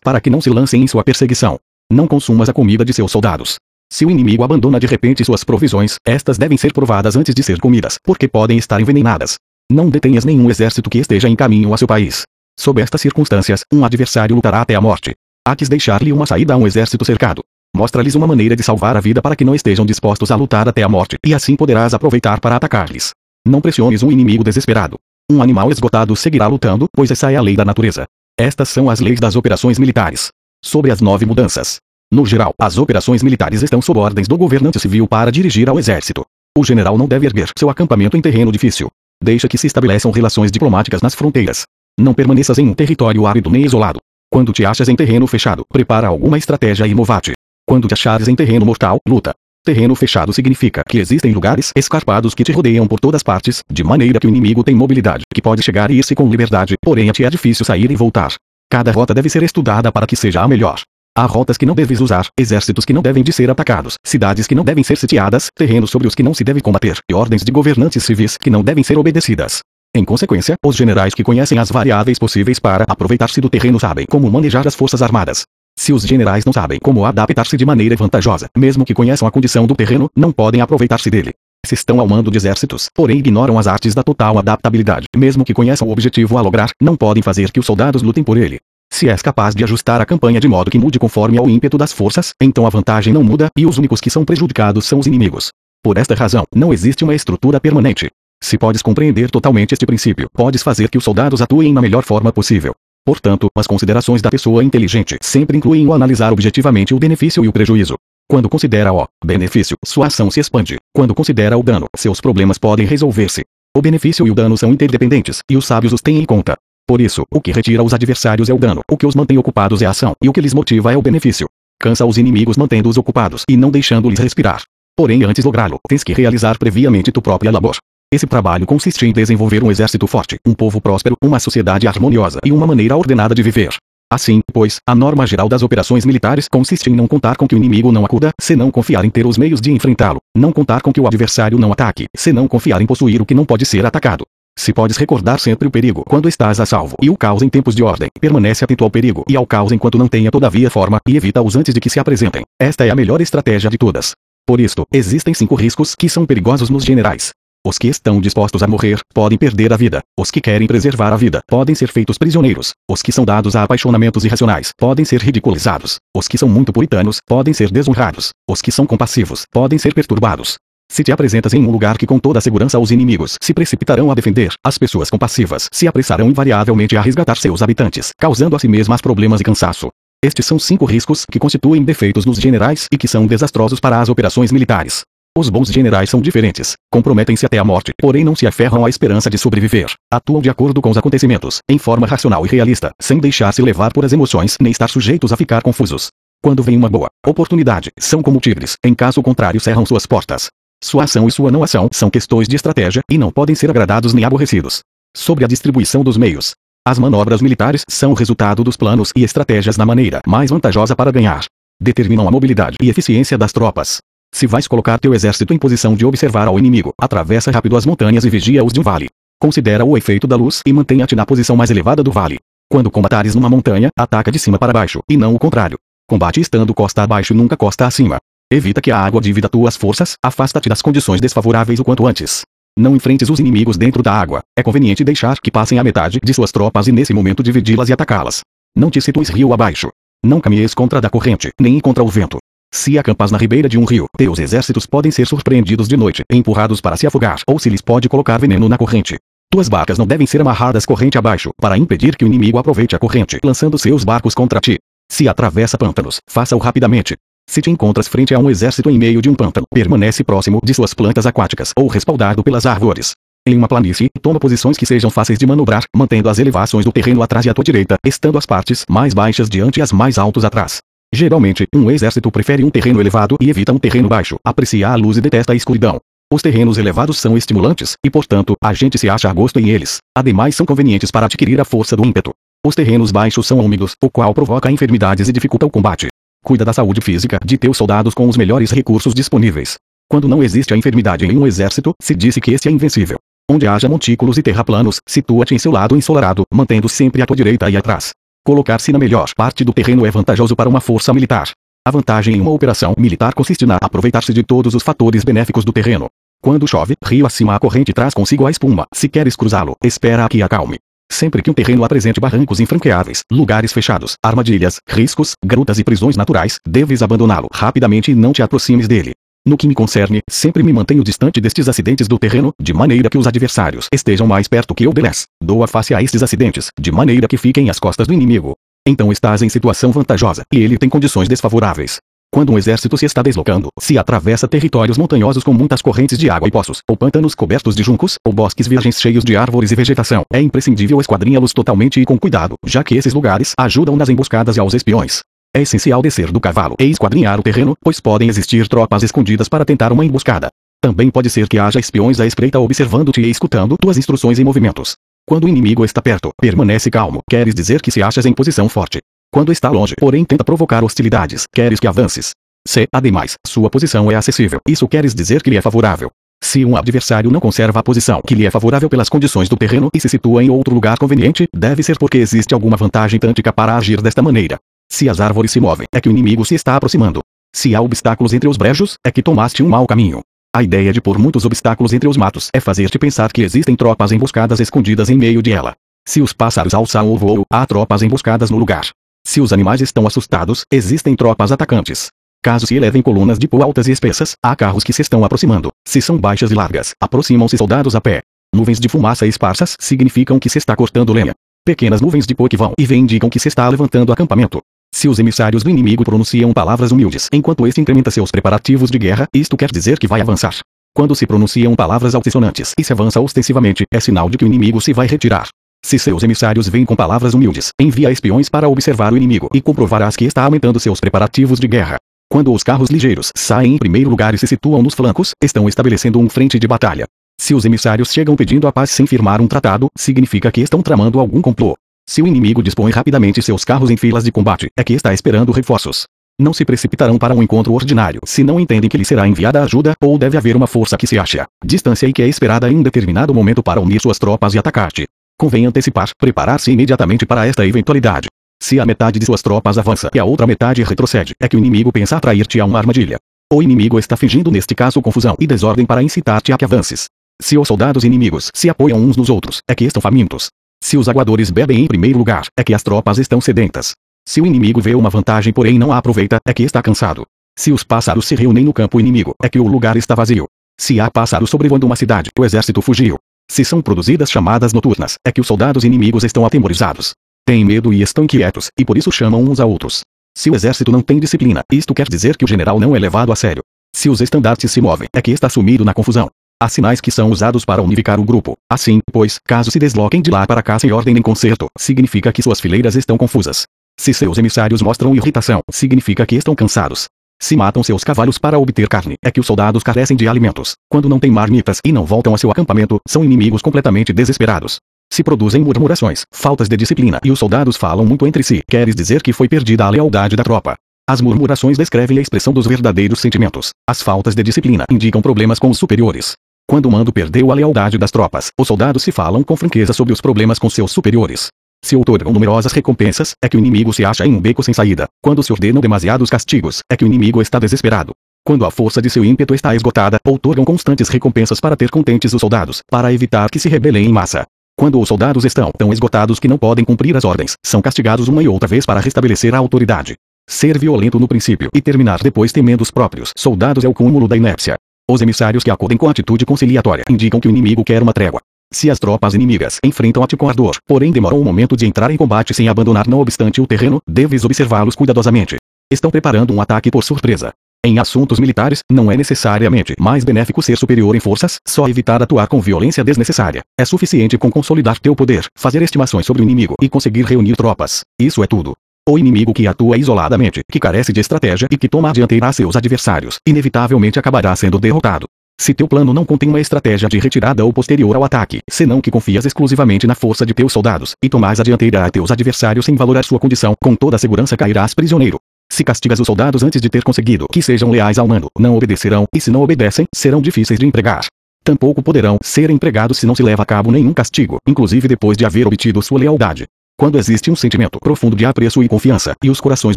para que não se lancem em sua perseguição. Não consumas a comida de seus soldados. Se o inimigo abandona de repente suas provisões, estas devem ser provadas antes de ser comidas, porque podem estar envenenadas. Não detenhas nenhum exército que esteja em caminho a seu país. Sob estas circunstâncias, um adversário lutará até a morte. Há que deixar-lhe uma saída a um exército cercado. Mostra-lhes uma maneira de salvar a vida para que não estejam dispostos a lutar até a morte, e assim poderás aproveitar para atacar-lhes. Não pressiones um inimigo desesperado. Um animal esgotado seguirá lutando, pois essa é a lei da natureza. Estas são as leis das operações militares. Sobre as nove mudanças. No geral, as operações militares estão sob ordens do governante civil para dirigir ao exército. O general não deve erguer seu acampamento em terreno difícil. Deixa que se estabeleçam relações diplomáticas nas fronteiras. Não permaneças em um território árido nem isolado. Quando te achas em terreno fechado, prepara alguma estratégia e movate. Quando te achares em terreno mortal, luta. Terreno fechado significa que existem lugares escarpados que te rodeiam por todas partes, de maneira que o inimigo tem mobilidade, que pode chegar e ir-se com liberdade, porém a ti é difícil sair e voltar. Cada rota deve ser estudada para que seja a melhor. Há rotas que não deves usar, exércitos que não devem de ser atacados, cidades que não devem ser sitiadas, terrenos sobre os que não se deve combater, e ordens de governantes civis que não devem ser obedecidas. Em consequência, os generais que conhecem as variáveis possíveis para aproveitar-se do terreno sabem como manejar as forças armadas. Se os generais não sabem como adaptar-se de maneira vantajosa, mesmo que conheçam a condição do terreno, não podem aproveitar-se dele. Se estão ao mando de exércitos, porém ignoram as artes da total adaptabilidade, mesmo que conheçam o objetivo a lograr, não podem fazer que os soldados lutem por ele. Se és capaz de ajustar a campanha de modo que mude conforme ao ímpeto das forças, então a vantagem não muda, e os únicos que são prejudicados são os inimigos. Por esta razão, não existe uma estrutura permanente. Se podes compreender totalmente este princípio, podes fazer que os soldados atuem na melhor forma possível. Portanto, as considerações da pessoa inteligente sempre incluem o analisar objetivamente o benefício e o prejuízo. Quando considera o benefício, sua ação se expande. Quando considera o dano, seus problemas podem resolver-se. O benefício e o dano são interdependentes, e os sábios os têm em conta. Por isso, o que retira os adversários é o dano, o que os mantém ocupados é a ação, e o que lhes motiva é o benefício. Cansa os inimigos mantendo-os ocupados e não deixando-lhes respirar. Porém, antes lográ-lo, tens que realizar previamente tu própria labor. Esse trabalho consiste em desenvolver um exército forte, um povo próspero, uma sociedade harmoniosa e uma maneira ordenada de viver. Assim, pois, a norma geral das operações militares consiste em não contar com que o inimigo não acuda, senão confiar em ter os meios de enfrentá-lo, não contar com que o adversário não ataque, senão confiar em possuir o que não pode ser atacado. Se podes recordar sempre o perigo quando estás a salvo e o caos em tempos de ordem, permanece atento ao perigo e ao caos enquanto não tenha todavia forma e evita-os antes de que se apresentem. Esta é a melhor estratégia de todas. Por isto, existem cinco riscos que são perigosos nos generais. Os que estão dispostos a morrer podem perder a vida. Os que querem preservar a vida podem ser feitos prisioneiros. Os que são dados a apaixonamentos irracionais podem ser ridicularizados. Os que são muito puritanos podem ser desonrados. Os que são compassivos podem ser perturbados. Se te apresentas em um lugar que com toda segurança os inimigos se precipitarão a defender, as pessoas compassivas se apressarão invariavelmente a resgatar seus habitantes, causando a si mesmas problemas e cansaço. Estes são cinco riscos que constituem defeitos nos generais e que são desastrosos para as operações militares. Os bons generais são diferentes, comprometem-se até a morte, porém não se aferram à esperança de sobreviver. Atuam de acordo com os acontecimentos, em forma racional e realista, sem deixar-se levar por as emoções nem estar sujeitos a ficar confusos. Quando vem uma boa oportunidade, são como tigres, em caso contrário cerram suas portas. Sua ação e sua não ação são questões de estratégia e não podem ser agradados nem aborrecidos. Sobre a distribuição dos meios. As manobras militares são o resultado dos planos e estratégias na maneira mais vantajosa para ganhar. Determinam a mobilidade e eficiência das tropas. Se vais colocar teu exército em posição de observar ao inimigo, atravessa rápido as montanhas e vigia-os de um vale. Considera o efeito da luz e mantenha-te na posição mais elevada do vale. Quando combatares numa montanha, ataca de cima para baixo, e não o contrário. Combate estando costa abaixo nunca costa acima. Evita que a água divida tuas forças, afasta-te das condições desfavoráveis o quanto antes. Não enfrentes os inimigos dentro da água, é conveniente deixar que passem a metade de suas tropas e nesse momento dividi-las e atacá-las. Não te situes rio abaixo. Não caminhes contra da corrente, nem contra o vento. Se acampas na ribeira de um rio, teus exércitos podem ser surpreendidos de noite, empurrados para se afogar, ou se lhes pode colocar veneno na corrente. Tuas barcas não devem ser amarradas corrente abaixo, para impedir que o inimigo aproveite a corrente, lançando seus barcos contra ti. Se atravessa pântanos, faça-o rapidamente. Se te encontras frente a um exército em meio de um pântano, permanece próximo de suas plantas aquáticas ou respaldado pelas árvores. Em uma planície, toma posições que sejam fáceis de manobrar, mantendo as elevações do terreno atrás e à tua direita, estando as partes mais baixas diante e as mais altos atrás. Geralmente, um exército prefere um terreno elevado e evita um terreno baixo, aprecia a luz e detesta a escuridão. Os terrenos elevados são estimulantes, e portanto, a gente se acha a gosto em eles. Ademais são convenientes para adquirir a força do ímpeto. Os terrenos baixos são úmidos, o qual provoca enfermidades e dificulta o combate. Cuida da saúde física de teus soldados com os melhores recursos disponíveis. Quando não existe a enfermidade em um exército, se disse que este é invencível. Onde haja montículos e terraplanos, situa-te em seu lado ensolarado, mantendo sempre a tua direita e atrás. Colocar-se na melhor parte do terreno é vantajoso para uma força militar. A vantagem em uma operação militar consiste na aproveitar-se de todos os fatores benéficos do terreno. Quando chove, rio acima a corrente traz consigo a espuma. Se queres cruzá-lo, espera a que acalme. Sempre que um terreno apresente barrancos infranqueáveis, lugares fechados, armadilhas, riscos, grutas e prisões naturais, deves abandoná-lo rapidamente e não te aproximes dele. No que me concerne, sempre me mantenho distante destes acidentes do terreno, de maneira que os adversários estejam mais perto que eu deles. Dou a face a estes acidentes, de maneira que fiquem às costas do inimigo. Então estás em situação vantajosa, e ele tem condições desfavoráveis. Quando um exército se está deslocando, se atravessa territórios montanhosos com muitas correntes de água e poços, ou pântanos cobertos de juncos, ou bosques virgens cheios de árvores e vegetação, é imprescindível esquadrinhá-los totalmente e com cuidado, já que esses lugares ajudam nas emboscadas e aos espiões. É essencial descer do cavalo e esquadrinhar o terreno, pois podem existir tropas escondidas para tentar uma emboscada. Também pode ser que haja espiões à espreita observando-te e escutando tuas instruções e movimentos. Quando o inimigo está perto, permanece calmo, queres dizer que se achas em posição forte. Quando está longe, porém tenta provocar hostilidades, queres que avances. Se, ademais, sua posição é acessível, isso queres dizer que lhe é favorável. Se um adversário não conserva a posição que lhe é favorável pelas condições do terreno e se situa em outro lugar conveniente, deve ser porque existe alguma vantagem tântica para agir desta maneira. Se as árvores se movem, é que o inimigo se está aproximando. Se há obstáculos entre os brejos, é que tomaste um mau caminho. A ideia de pôr muitos obstáculos entre os matos é fazer-te pensar que existem tropas emboscadas escondidas em meio de ela. Se os pássaros alçam o voo, há tropas emboscadas no lugar. Se os animais estão assustados, existem tropas atacantes. Caso se elevem colunas de pó altas e espessas, há carros que se estão aproximando. Se são baixas e largas, aproximam-se soldados a pé. Nuvens de fumaça esparsas significam que se está cortando lenha. Pequenas nuvens de pó que vão e vêm indicam que se está levantando acampamento. Se os emissários do inimigo pronunciam palavras humildes enquanto este incrementa seus preparativos de guerra, isto quer dizer que vai avançar. Quando se pronunciam palavras altissonantes e se avança ostensivamente, é sinal de que o inimigo se vai retirar. Se seus emissários vêm com palavras humildes, envia espiões para observar o inimigo e comprovarás que está aumentando seus preparativos de guerra. Quando os carros ligeiros saem em primeiro lugar e se situam nos flancos, estão estabelecendo um frente de batalha. Se os emissários chegam pedindo a paz sem firmar um tratado, significa que estão tramando algum complô. Se o inimigo dispõe rapidamente seus carros em filas de combate, é que está esperando reforços. Não se precipitarão para um encontro ordinário se não entendem que lhe será enviada ajuda ou deve haver uma força que se acha distância e que é esperada em um determinado momento para unir suas tropas e atacar-te. Convém antecipar, preparar-se imediatamente para esta eventualidade. Se a metade de suas tropas avança e a outra metade retrocede, é que o inimigo pensa atrair-te a uma armadilha. O inimigo está fingindo neste caso confusão e desordem para incitar-te a que avances. Se os soldados inimigos se apoiam uns nos outros, é que estão famintos. Se os aguadores bebem em primeiro lugar, é que as tropas estão sedentas. Se o inimigo vê uma vantagem porém não a aproveita, é que está cansado. Se os pássaros se reúnem no campo inimigo, é que o lugar está vazio. Se há pássaros sobrevoando uma cidade, o exército fugiu. Se são produzidas chamadas noturnas, é que os soldados inimigos estão atemorizados. Têm medo e estão inquietos, e por isso chamam uns a outros. Se o exército não tem disciplina, isto quer dizer que o general não é levado a sério. Se os estandartes se movem, é que está sumido na confusão. Há sinais que são usados para unificar o grupo. Assim, pois, caso se desloquem de lá para cá sem ordem nem conserto, significa que suas fileiras estão confusas. Se seus emissários mostram irritação, significa que estão cansados. Se matam seus cavalos para obter carne, é que os soldados carecem de alimentos. Quando não têm marmitas e não voltam a seu acampamento, são inimigos completamente desesperados. Se produzem murmurações, faltas de disciplina e os soldados falam muito entre si, queres dizer que foi perdida a lealdade da tropa. As murmurações descrevem a expressão dos verdadeiros sentimentos. As faltas de disciplina indicam problemas com os superiores. Quando o mando perdeu a lealdade das tropas, os soldados se falam com franqueza sobre os problemas com seus superiores. Se outorgam numerosas recompensas, é que o inimigo se acha em um beco sem saída. Quando se ordenam demasiados castigos, é que o inimigo está desesperado. Quando a força de seu ímpeto está esgotada, outorgam constantes recompensas para ter contentes os soldados, para evitar que se rebelem em massa. Quando os soldados estão tão esgotados que não podem cumprir as ordens, são castigados uma e outra vez para restabelecer a autoridade. Ser violento no princípio e terminar depois temendo os próprios soldados é o cúmulo da inépcia. Os emissários que acudem com atitude conciliatória indicam que o inimigo quer uma trégua. Se as tropas inimigas enfrentam-te com ardor, porém demoram um momento de entrar em combate sem abandonar não obstante o terreno, deves observá-los cuidadosamente. Estão preparando um ataque por surpresa. Em assuntos militares, não é necessariamente mais benéfico ser superior em forças, só evitar atuar com violência desnecessária. É suficiente com consolidar teu poder, fazer estimações sobre o inimigo e conseguir reunir tropas. Isso é tudo. O inimigo que atua isoladamente, que carece de estratégia e que toma a dianteira a seus adversários, inevitavelmente acabará sendo derrotado. Se teu plano não contém uma estratégia de retirada ou posterior ao ataque, senão que confias exclusivamente na força de teus soldados, e tomas a dianteira a teus adversários sem valorar sua condição, com toda a segurança cairás prisioneiro. Se castigas os soldados antes de ter conseguido que sejam leais ao mando, não obedecerão, e se não obedecem, serão difíceis de empregar. Tampouco poderão ser empregados se não se leva a cabo nenhum castigo, inclusive depois de haver obtido sua lealdade. Quando existe um sentimento profundo de apreço e confiança, e os corações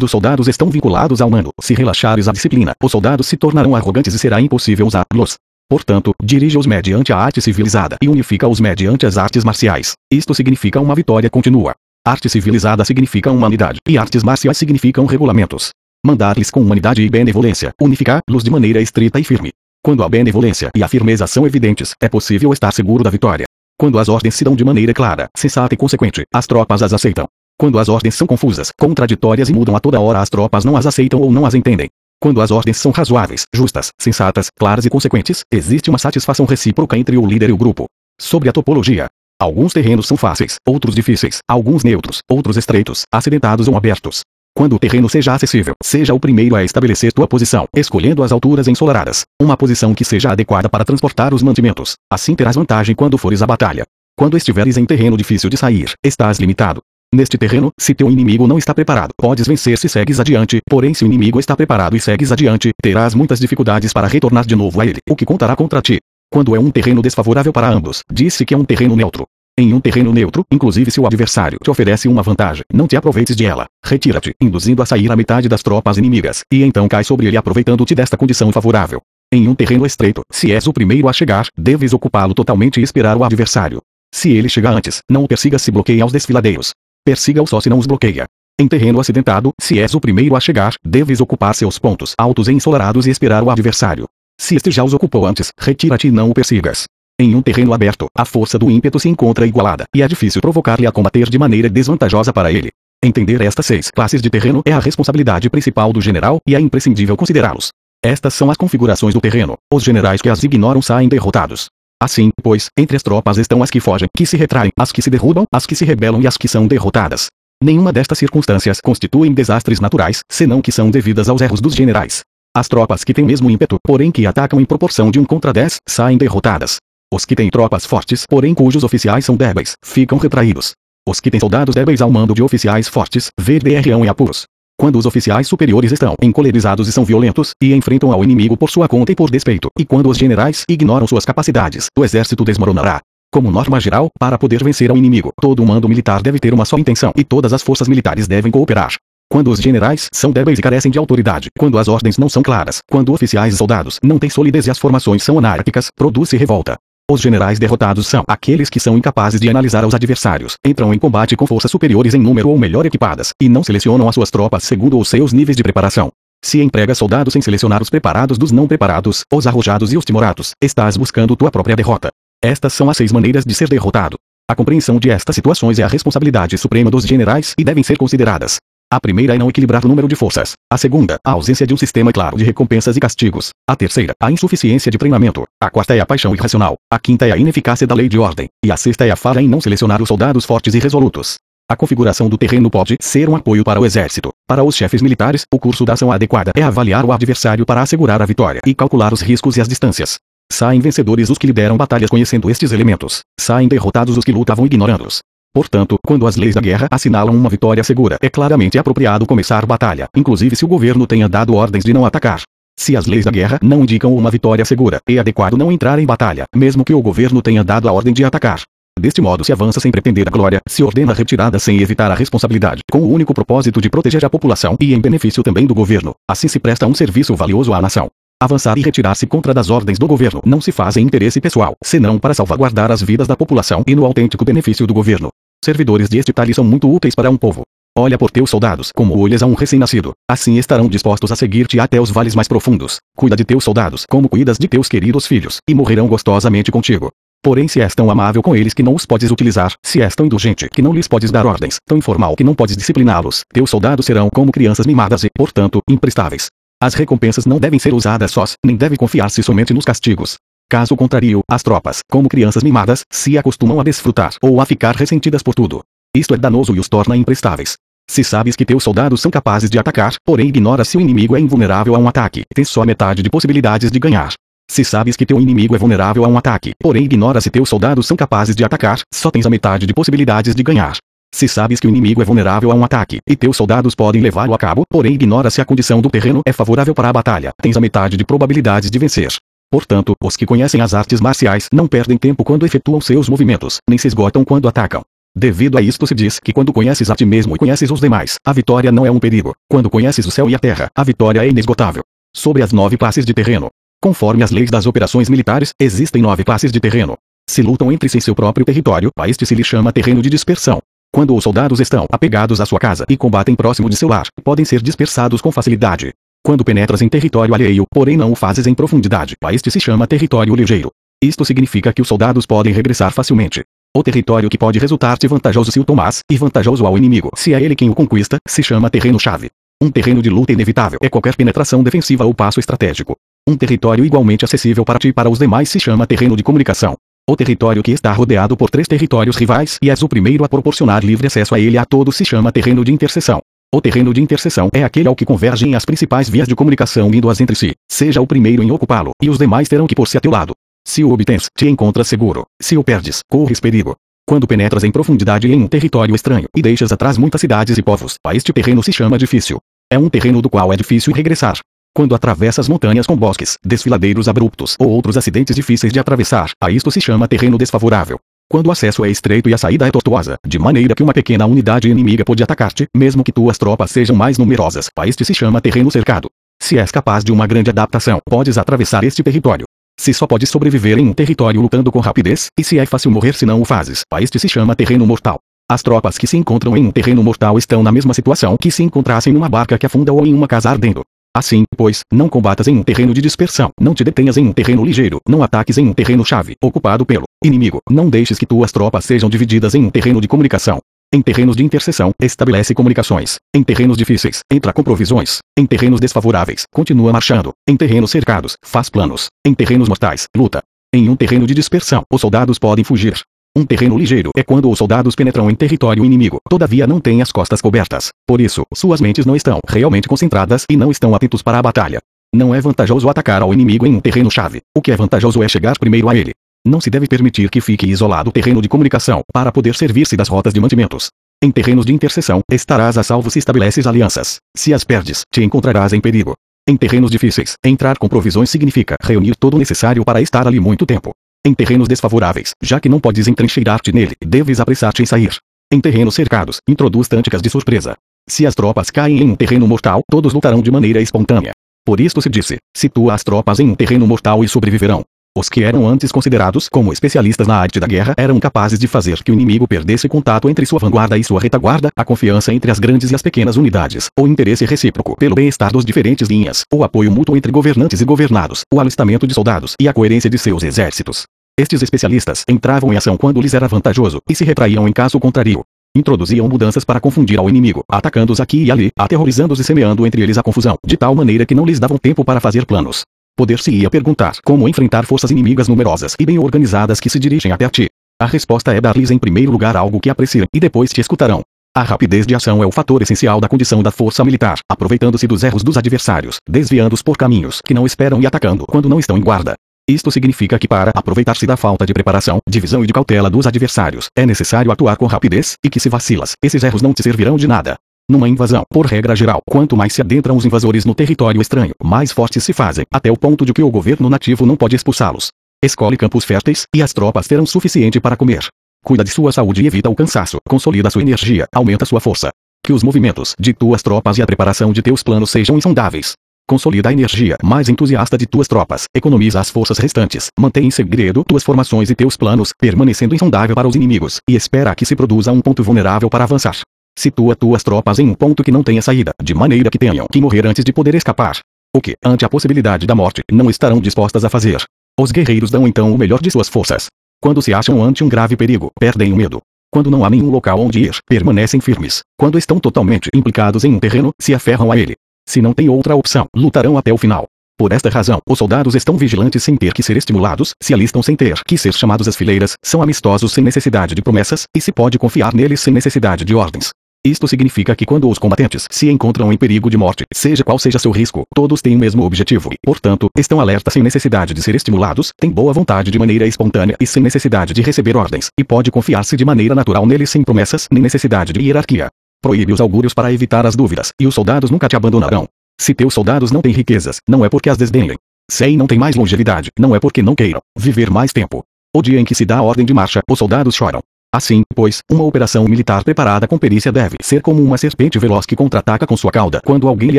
dos soldados estão vinculados ao mando, se relaxares a disciplina, os soldados se tornarão arrogantes e será impossível usá-los. Portanto, dirige-os mediante a arte civilizada e unifica-os mediante as artes marciais. Isto significa uma vitória contínua. Arte civilizada significa humanidade, e artes marciais significam regulamentos. Mandar-lhes com humanidade e benevolência, unificar-los de maneira estrita e firme. Quando a benevolência e a firmeza são evidentes, é possível estar seguro da vitória. Quando as ordens se dão de maneira clara, sensata e consequente, as tropas as aceitam. Quando as ordens são confusas, contraditórias e mudam a toda hora, as tropas não as aceitam ou não as entendem. Quando as ordens são razoáveis, justas, sensatas, claras e consequentes, existe uma satisfação recíproca entre o líder e o grupo. Sobre a topologia. Alguns terrenos são fáceis, outros difíceis, alguns neutros, outros estreitos, acidentados ou abertos. Quando o terreno seja acessível, seja o primeiro a estabelecer tua posição, escolhendo as alturas ensolaradas, uma posição que seja adequada para transportar os mantimentos. Assim terás vantagem quando fores à batalha. Quando estiveres em terreno difícil de sair, estás limitado. Neste terreno, se teu inimigo não está preparado, podes vencer se segues adiante, porém se o inimigo está preparado e segues adiante, terás muitas dificuldades para retornar de novo a ele, o que contará contra ti. Quando é um terreno desfavorável para ambos, disse que é um terreno neutro. Em um terreno neutro, inclusive se o adversário te oferece uma vantagem, não te aproveites de ela. Retira-te, induzindo a sair a metade das tropas inimigas, e então cai sobre ele aproveitando-te desta condição favorável. Em um terreno estreito, se és o primeiro a chegar, deves ocupá-lo totalmente e esperar o adversário. Se ele chegar antes, não o persiga se bloqueia os desfiladeiros. Persiga-o só se não os bloqueia. Em terreno acidentado, se és o primeiro a chegar, deves ocupar seus pontos altos e ensolarados e esperar o adversário. Se este já os ocupou antes, retira-te e não o persigas. Em um terreno aberto, a força do ímpeto se encontra igualada, e é difícil provocar-lhe a combater de maneira desvantajosa para ele. Entender estas seis classes de terreno é a responsabilidade principal do general, e é imprescindível considerá-los. Estas são as configurações do terreno. Os generais que as ignoram saem derrotados. Assim, pois, entre as tropas estão as que fogem, que se retraem, as que se derrubam, as que se rebelam e as que são derrotadas. Nenhuma destas circunstâncias constituem desastres naturais, senão que são devidas aos erros dos generais. As tropas que têm mesmo ímpeto, porém que atacam em proporção de um contra dez, saem derrotadas. Os que têm tropas fortes, porém cujos oficiais são débeis, ficam retraídos. Os que têm soldados débeis ao mando de oficiais fortes, verão em apuros. Quando os oficiais superiores estão encolerizados e são violentos, e enfrentam ao inimigo por sua conta e por despeito, e quando os generais ignoram suas capacidades, o exército desmoronará. Como norma geral, para poder vencer ao inimigo, todo o mando militar deve ter uma só intenção e todas as forças militares devem cooperar. Quando os generais são débeis e carecem de autoridade, quando as ordens não são claras, quando oficiais e soldados não têm solidez e as formações são anárquicas, produz-se revolta. Os generais derrotados são aqueles que são incapazes de analisar os adversários, entram em combate com forças superiores em número ou melhor equipadas, e não selecionam as suas tropas segundo os seus níveis de preparação. Se emprega soldados sem selecionar os preparados dos não preparados, os arrojados e os timoratos, estás buscando tua própria derrota. Estas são as seis maneiras de ser derrotado. A compreensão de estas situações é a responsabilidade suprema dos generais e devem ser consideradas. A primeira é não equilibrar o número de forças. A segunda, a ausência de um sistema claro de recompensas e castigos. A terceira, a insuficiência de treinamento. A quarta é a paixão irracional. A quinta é a ineficácia da lei de ordem. E a sexta é a falha em não selecionar os soldados fortes e resolutos. A configuração do terreno pode ser um apoio para o exército. Para os chefes militares, o curso da ação adequada é avaliar o adversário para assegurar a vitória e calcular os riscos e as distâncias. Saem vencedores os que lideram batalhas conhecendo estes elementos. Saem derrotados os que lutavam ignorando-os. Portanto, quando as leis da guerra assinalam uma vitória segura, é claramente apropriado começar batalha, inclusive se o governo tenha dado ordens de não atacar. Se as leis da guerra não indicam uma vitória segura, é adequado não entrar em batalha, mesmo que o governo tenha dado a ordem de atacar. Deste modo se avança sem pretender a glória, se ordena a retirada sem evitar a responsabilidade, com o único propósito de proteger a população e em benefício também do governo. Assim se presta um serviço valioso à nação. Avançar e retirar-se contra das ordens do governo não se faz em interesse pessoal, senão para salvaguardar as vidas da população e no autêntico benefício do governo. Servidores de este talhe são muito úteis para um povo. Olha por teus soldados como olhas a um recém-nascido. Assim estarão dispostos a seguir-te até os vales mais profundos. Cuida de teus soldados como cuidas de teus queridos filhos, e morrerão gostosamente contigo. Porém, se és tão amável com eles que não os podes utilizar, se és tão indulgente que não lhes podes dar ordens, tão informal que não podes discipliná-los, teus soldados serão como crianças mimadas e, portanto, imprestáveis. As recompensas não devem ser usadas sós, nem deve confiar-se somente nos castigos. Caso contrário, as tropas, como crianças mimadas, se acostumam a desfrutar ou a ficar ressentidas por tudo. Isto é danoso e os torna imprestáveis. Se sabes que teus soldados são capazes de atacar, porém ignoras se o inimigo é invulnerável a um ataque, tens só metade de possibilidades de ganhar. Se sabes que teu inimigo é vulnerável a um ataque, porém ignora se teus soldados são capazes de atacar, só tens a metade de possibilidades de ganhar. Se sabes que o inimigo é vulnerável a um ataque, e teus soldados podem levá-lo a cabo, porém ignora se a condição do terreno é favorável para a batalha, tens a metade de probabilidades de vencer. Portanto, os que conhecem as artes marciais não perdem tempo quando efetuam seus movimentos, nem se esgotam quando atacam. Devido a isto se diz que quando conheces a ti mesmo e conheces os demais, a vitória não é um perigo. Quando conheces o céu e a terra, a vitória é inesgotável. Sobre as nove classes de terreno. Conforme as leis das operações militares, existem nove classes de terreno. Se lutam entre si em seu próprio território, a este se lhe chama terreno de dispersão. Quando os soldados estão apegados à sua casa e combatem próximo de seu lar, podem ser dispersados com facilidade. Quando penetras em território alheio, porém não o fazes em profundidade, a este se chama território ligeiro. Isto significa que os soldados podem regressar facilmente. O território que pode resultar-te vantajoso se o tomas, e vantajoso ao inimigo se é ele quem o conquista, se chama terreno-chave. Um terreno de luta inevitável é qualquer penetração defensiva ou passo estratégico. Um território igualmente acessível para ti e para os demais se chama terreno de comunicação. O território que está rodeado por três territórios rivais e és o primeiro a proporcionar livre acesso a ele a todos se chama terreno de interseção. O terreno de interseção é aquele ao que convergem as principais vias de comunicação indo-as entre si. Seja o primeiro em ocupá-lo, e os demais terão que pôr-se a teu lado. Se o obtens, te encontras seguro. Se o perdes, corres perigo. Quando penetras em profundidade em um território estranho e deixas atrás muitas cidades e povos, a este terreno se chama difícil. É um terreno do qual é difícil regressar. Quando atravessas montanhas com bosques, desfiladeiros abruptos ou outros acidentes difíceis de atravessar, a isto se chama terreno desfavorável. Quando o acesso é estreito e a saída é tortuosa, de maneira que uma pequena unidade inimiga pode atacar-te, mesmo que tuas tropas sejam mais numerosas, este se chama terreno cercado. Se és capaz de uma grande adaptação, podes atravessar este território. Se só pode sobreviver em um território lutando com rapidez, e se é fácil morrer se não o fazes, este se chama terreno mortal. As tropas que se encontram em um terreno mortal estão na mesma situação que se encontrassem numa barca que afunda ou em uma casa ardendo. Assim, pois, não combatas em um terreno de dispersão, não te detenhas em um terreno ligeiro, não ataques em um terreno chave, ocupado pelo inimigo, não deixes que tuas tropas sejam divididas em um terreno de comunicação, em terrenos de interseção, estabelece comunicações. Em terrenos difíceis, entra com provisões. Em terrenos desfavoráveis, continua marchando. Em terrenos cercados, faz planos. Em terrenos mortais, luta. Em um terreno de dispersão, os soldados podem fugir. Um terreno ligeiro é quando os soldados penetram em território inimigo, todavia não têm as costas cobertas. Por isso, suas mentes não estão realmente concentradas e não estão atentos para a batalha. Não é vantajoso atacar ao inimigo em um terreno-chave. O que é vantajoso é chegar primeiro a ele. Não se deve permitir que fique isolado o terreno de comunicação, para poder servir-se das rotas de mantimentos. Em terrenos de interseção, estarás a salvo se estabeleces alianças. Se as perdes, te encontrarás em perigo. Em terrenos difíceis, entrar com provisões significa reunir todo o necessário para estar ali muito tempo. Em terrenos desfavoráveis, já que não podes entrincheirar-te nele, deves apressar-te em sair. Em terrenos cercados, introduz tânticas de surpresa. Se as tropas caem em um terreno mortal, todos lutarão de maneira espontânea. Por isto se disse: situa as tropas em um terreno mortal e sobreviverão. Os que eram antes considerados como especialistas na arte da guerra eram capazes de fazer que o inimigo perdesse contato entre sua vanguarda e sua retaguarda, a confiança entre as grandes e as pequenas unidades, o interesse recíproco pelo bem-estar dos diferentes linhas, o apoio mútuo entre governantes e governados, o alistamento de soldados e a coerência de seus exércitos. Estes especialistas entravam em ação quando lhes era vantajoso e se retraíam em caso contrário. Introduziam mudanças para confundir ao inimigo, atacando-os aqui e ali, aterrorizando-os e semeando entre eles a confusão, de tal maneira que não lhes davam tempo para fazer planos. Poder-se-ia perguntar como enfrentar forças inimigas numerosas e bem organizadas que se dirigem até a ti. A resposta é dar-lhes em primeiro lugar algo que apreciem e depois te escutarão. A rapidez de ação é o fator essencial da condição da força militar, aproveitando-se dos erros dos adversários, desviando-os por caminhos que não esperam e atacando quando não estão em guarda. Isto significa que para aproveitar-se da falta de preparação, divisão e de cautela dos adversários, é necessário atuar com rapidez, e que se vacilas, esses erros não te servirão de nada. Numa invasão, por regra geral, quanto mais se adentram os invasores no território estranho, mais fortes se fazem, até o ponto de que o governo nativo não pode expulsá-los. Escolhe campos férteis, e as tropas terão suficiente para comer. Cuida de sua saúde e evita o cansaço, consolida sua energia, aumenta sua força. Que os movimentos de tuas tropas e a preparação de teus planos sejam insondáveis. Consolida a energia mais entusiasta de tuas tropas, economiza as forças restantes, mantém em segredo tuas formações e teus planos, permanecendo insondável para os inimigos, e espera que se produza um ponto vulnerável para avançar. Situa tuas tropas em um ponto que não tenha saída, de maneira que tenham que morrer antes de poder escapar. O que, ante a possibilidade da morte, não estarão dispostas a fazer. Os guerreiros dão então o melhor de suas forças. Quando se acham ante um grave perigo, perdem o medo. Quando não há nenhum local onde ir, permanecem firmes. Quando estão totalmente implicados em um terreno, se aferram a ele. Se não tem outra opção, lutarão até o final. Por esta razão, os soldados estão vigilantes sem ter que ser estimulados, se alistam sem ter que ser chamados às fileiras, são amistosos sem necessidade de promessas, e se pode confiar neles sem necessidade de ordens. Isto significa que quando os combatentes se encontram em perigo de morte, seja qual seja seu risco, todos têm o mesmo objetivo e, portanto, estão alertas sem necessidade de ser estimulados, têm boa vontade de maneira espontânea e sem necessidade de receber ordens, e pode confiar-se de maneira natural neles sem promessas nem necessidade de hierarquia. Proíbe os augúrios para evitar as dúvidas, e os soldados nunca te abandonarão. Se teus soldados não têm riquezas, não é porque as desdenhem. Se não tem mais longevidade, não é porque não queiram viver mais tempo. O dia em que se dá a ordem de marcha, os soldados choram. Assim, pois, uma operação militar preparada com perícia deve ser como uma serpente veloz que contra-ataca com sua cauda quando alguém lhe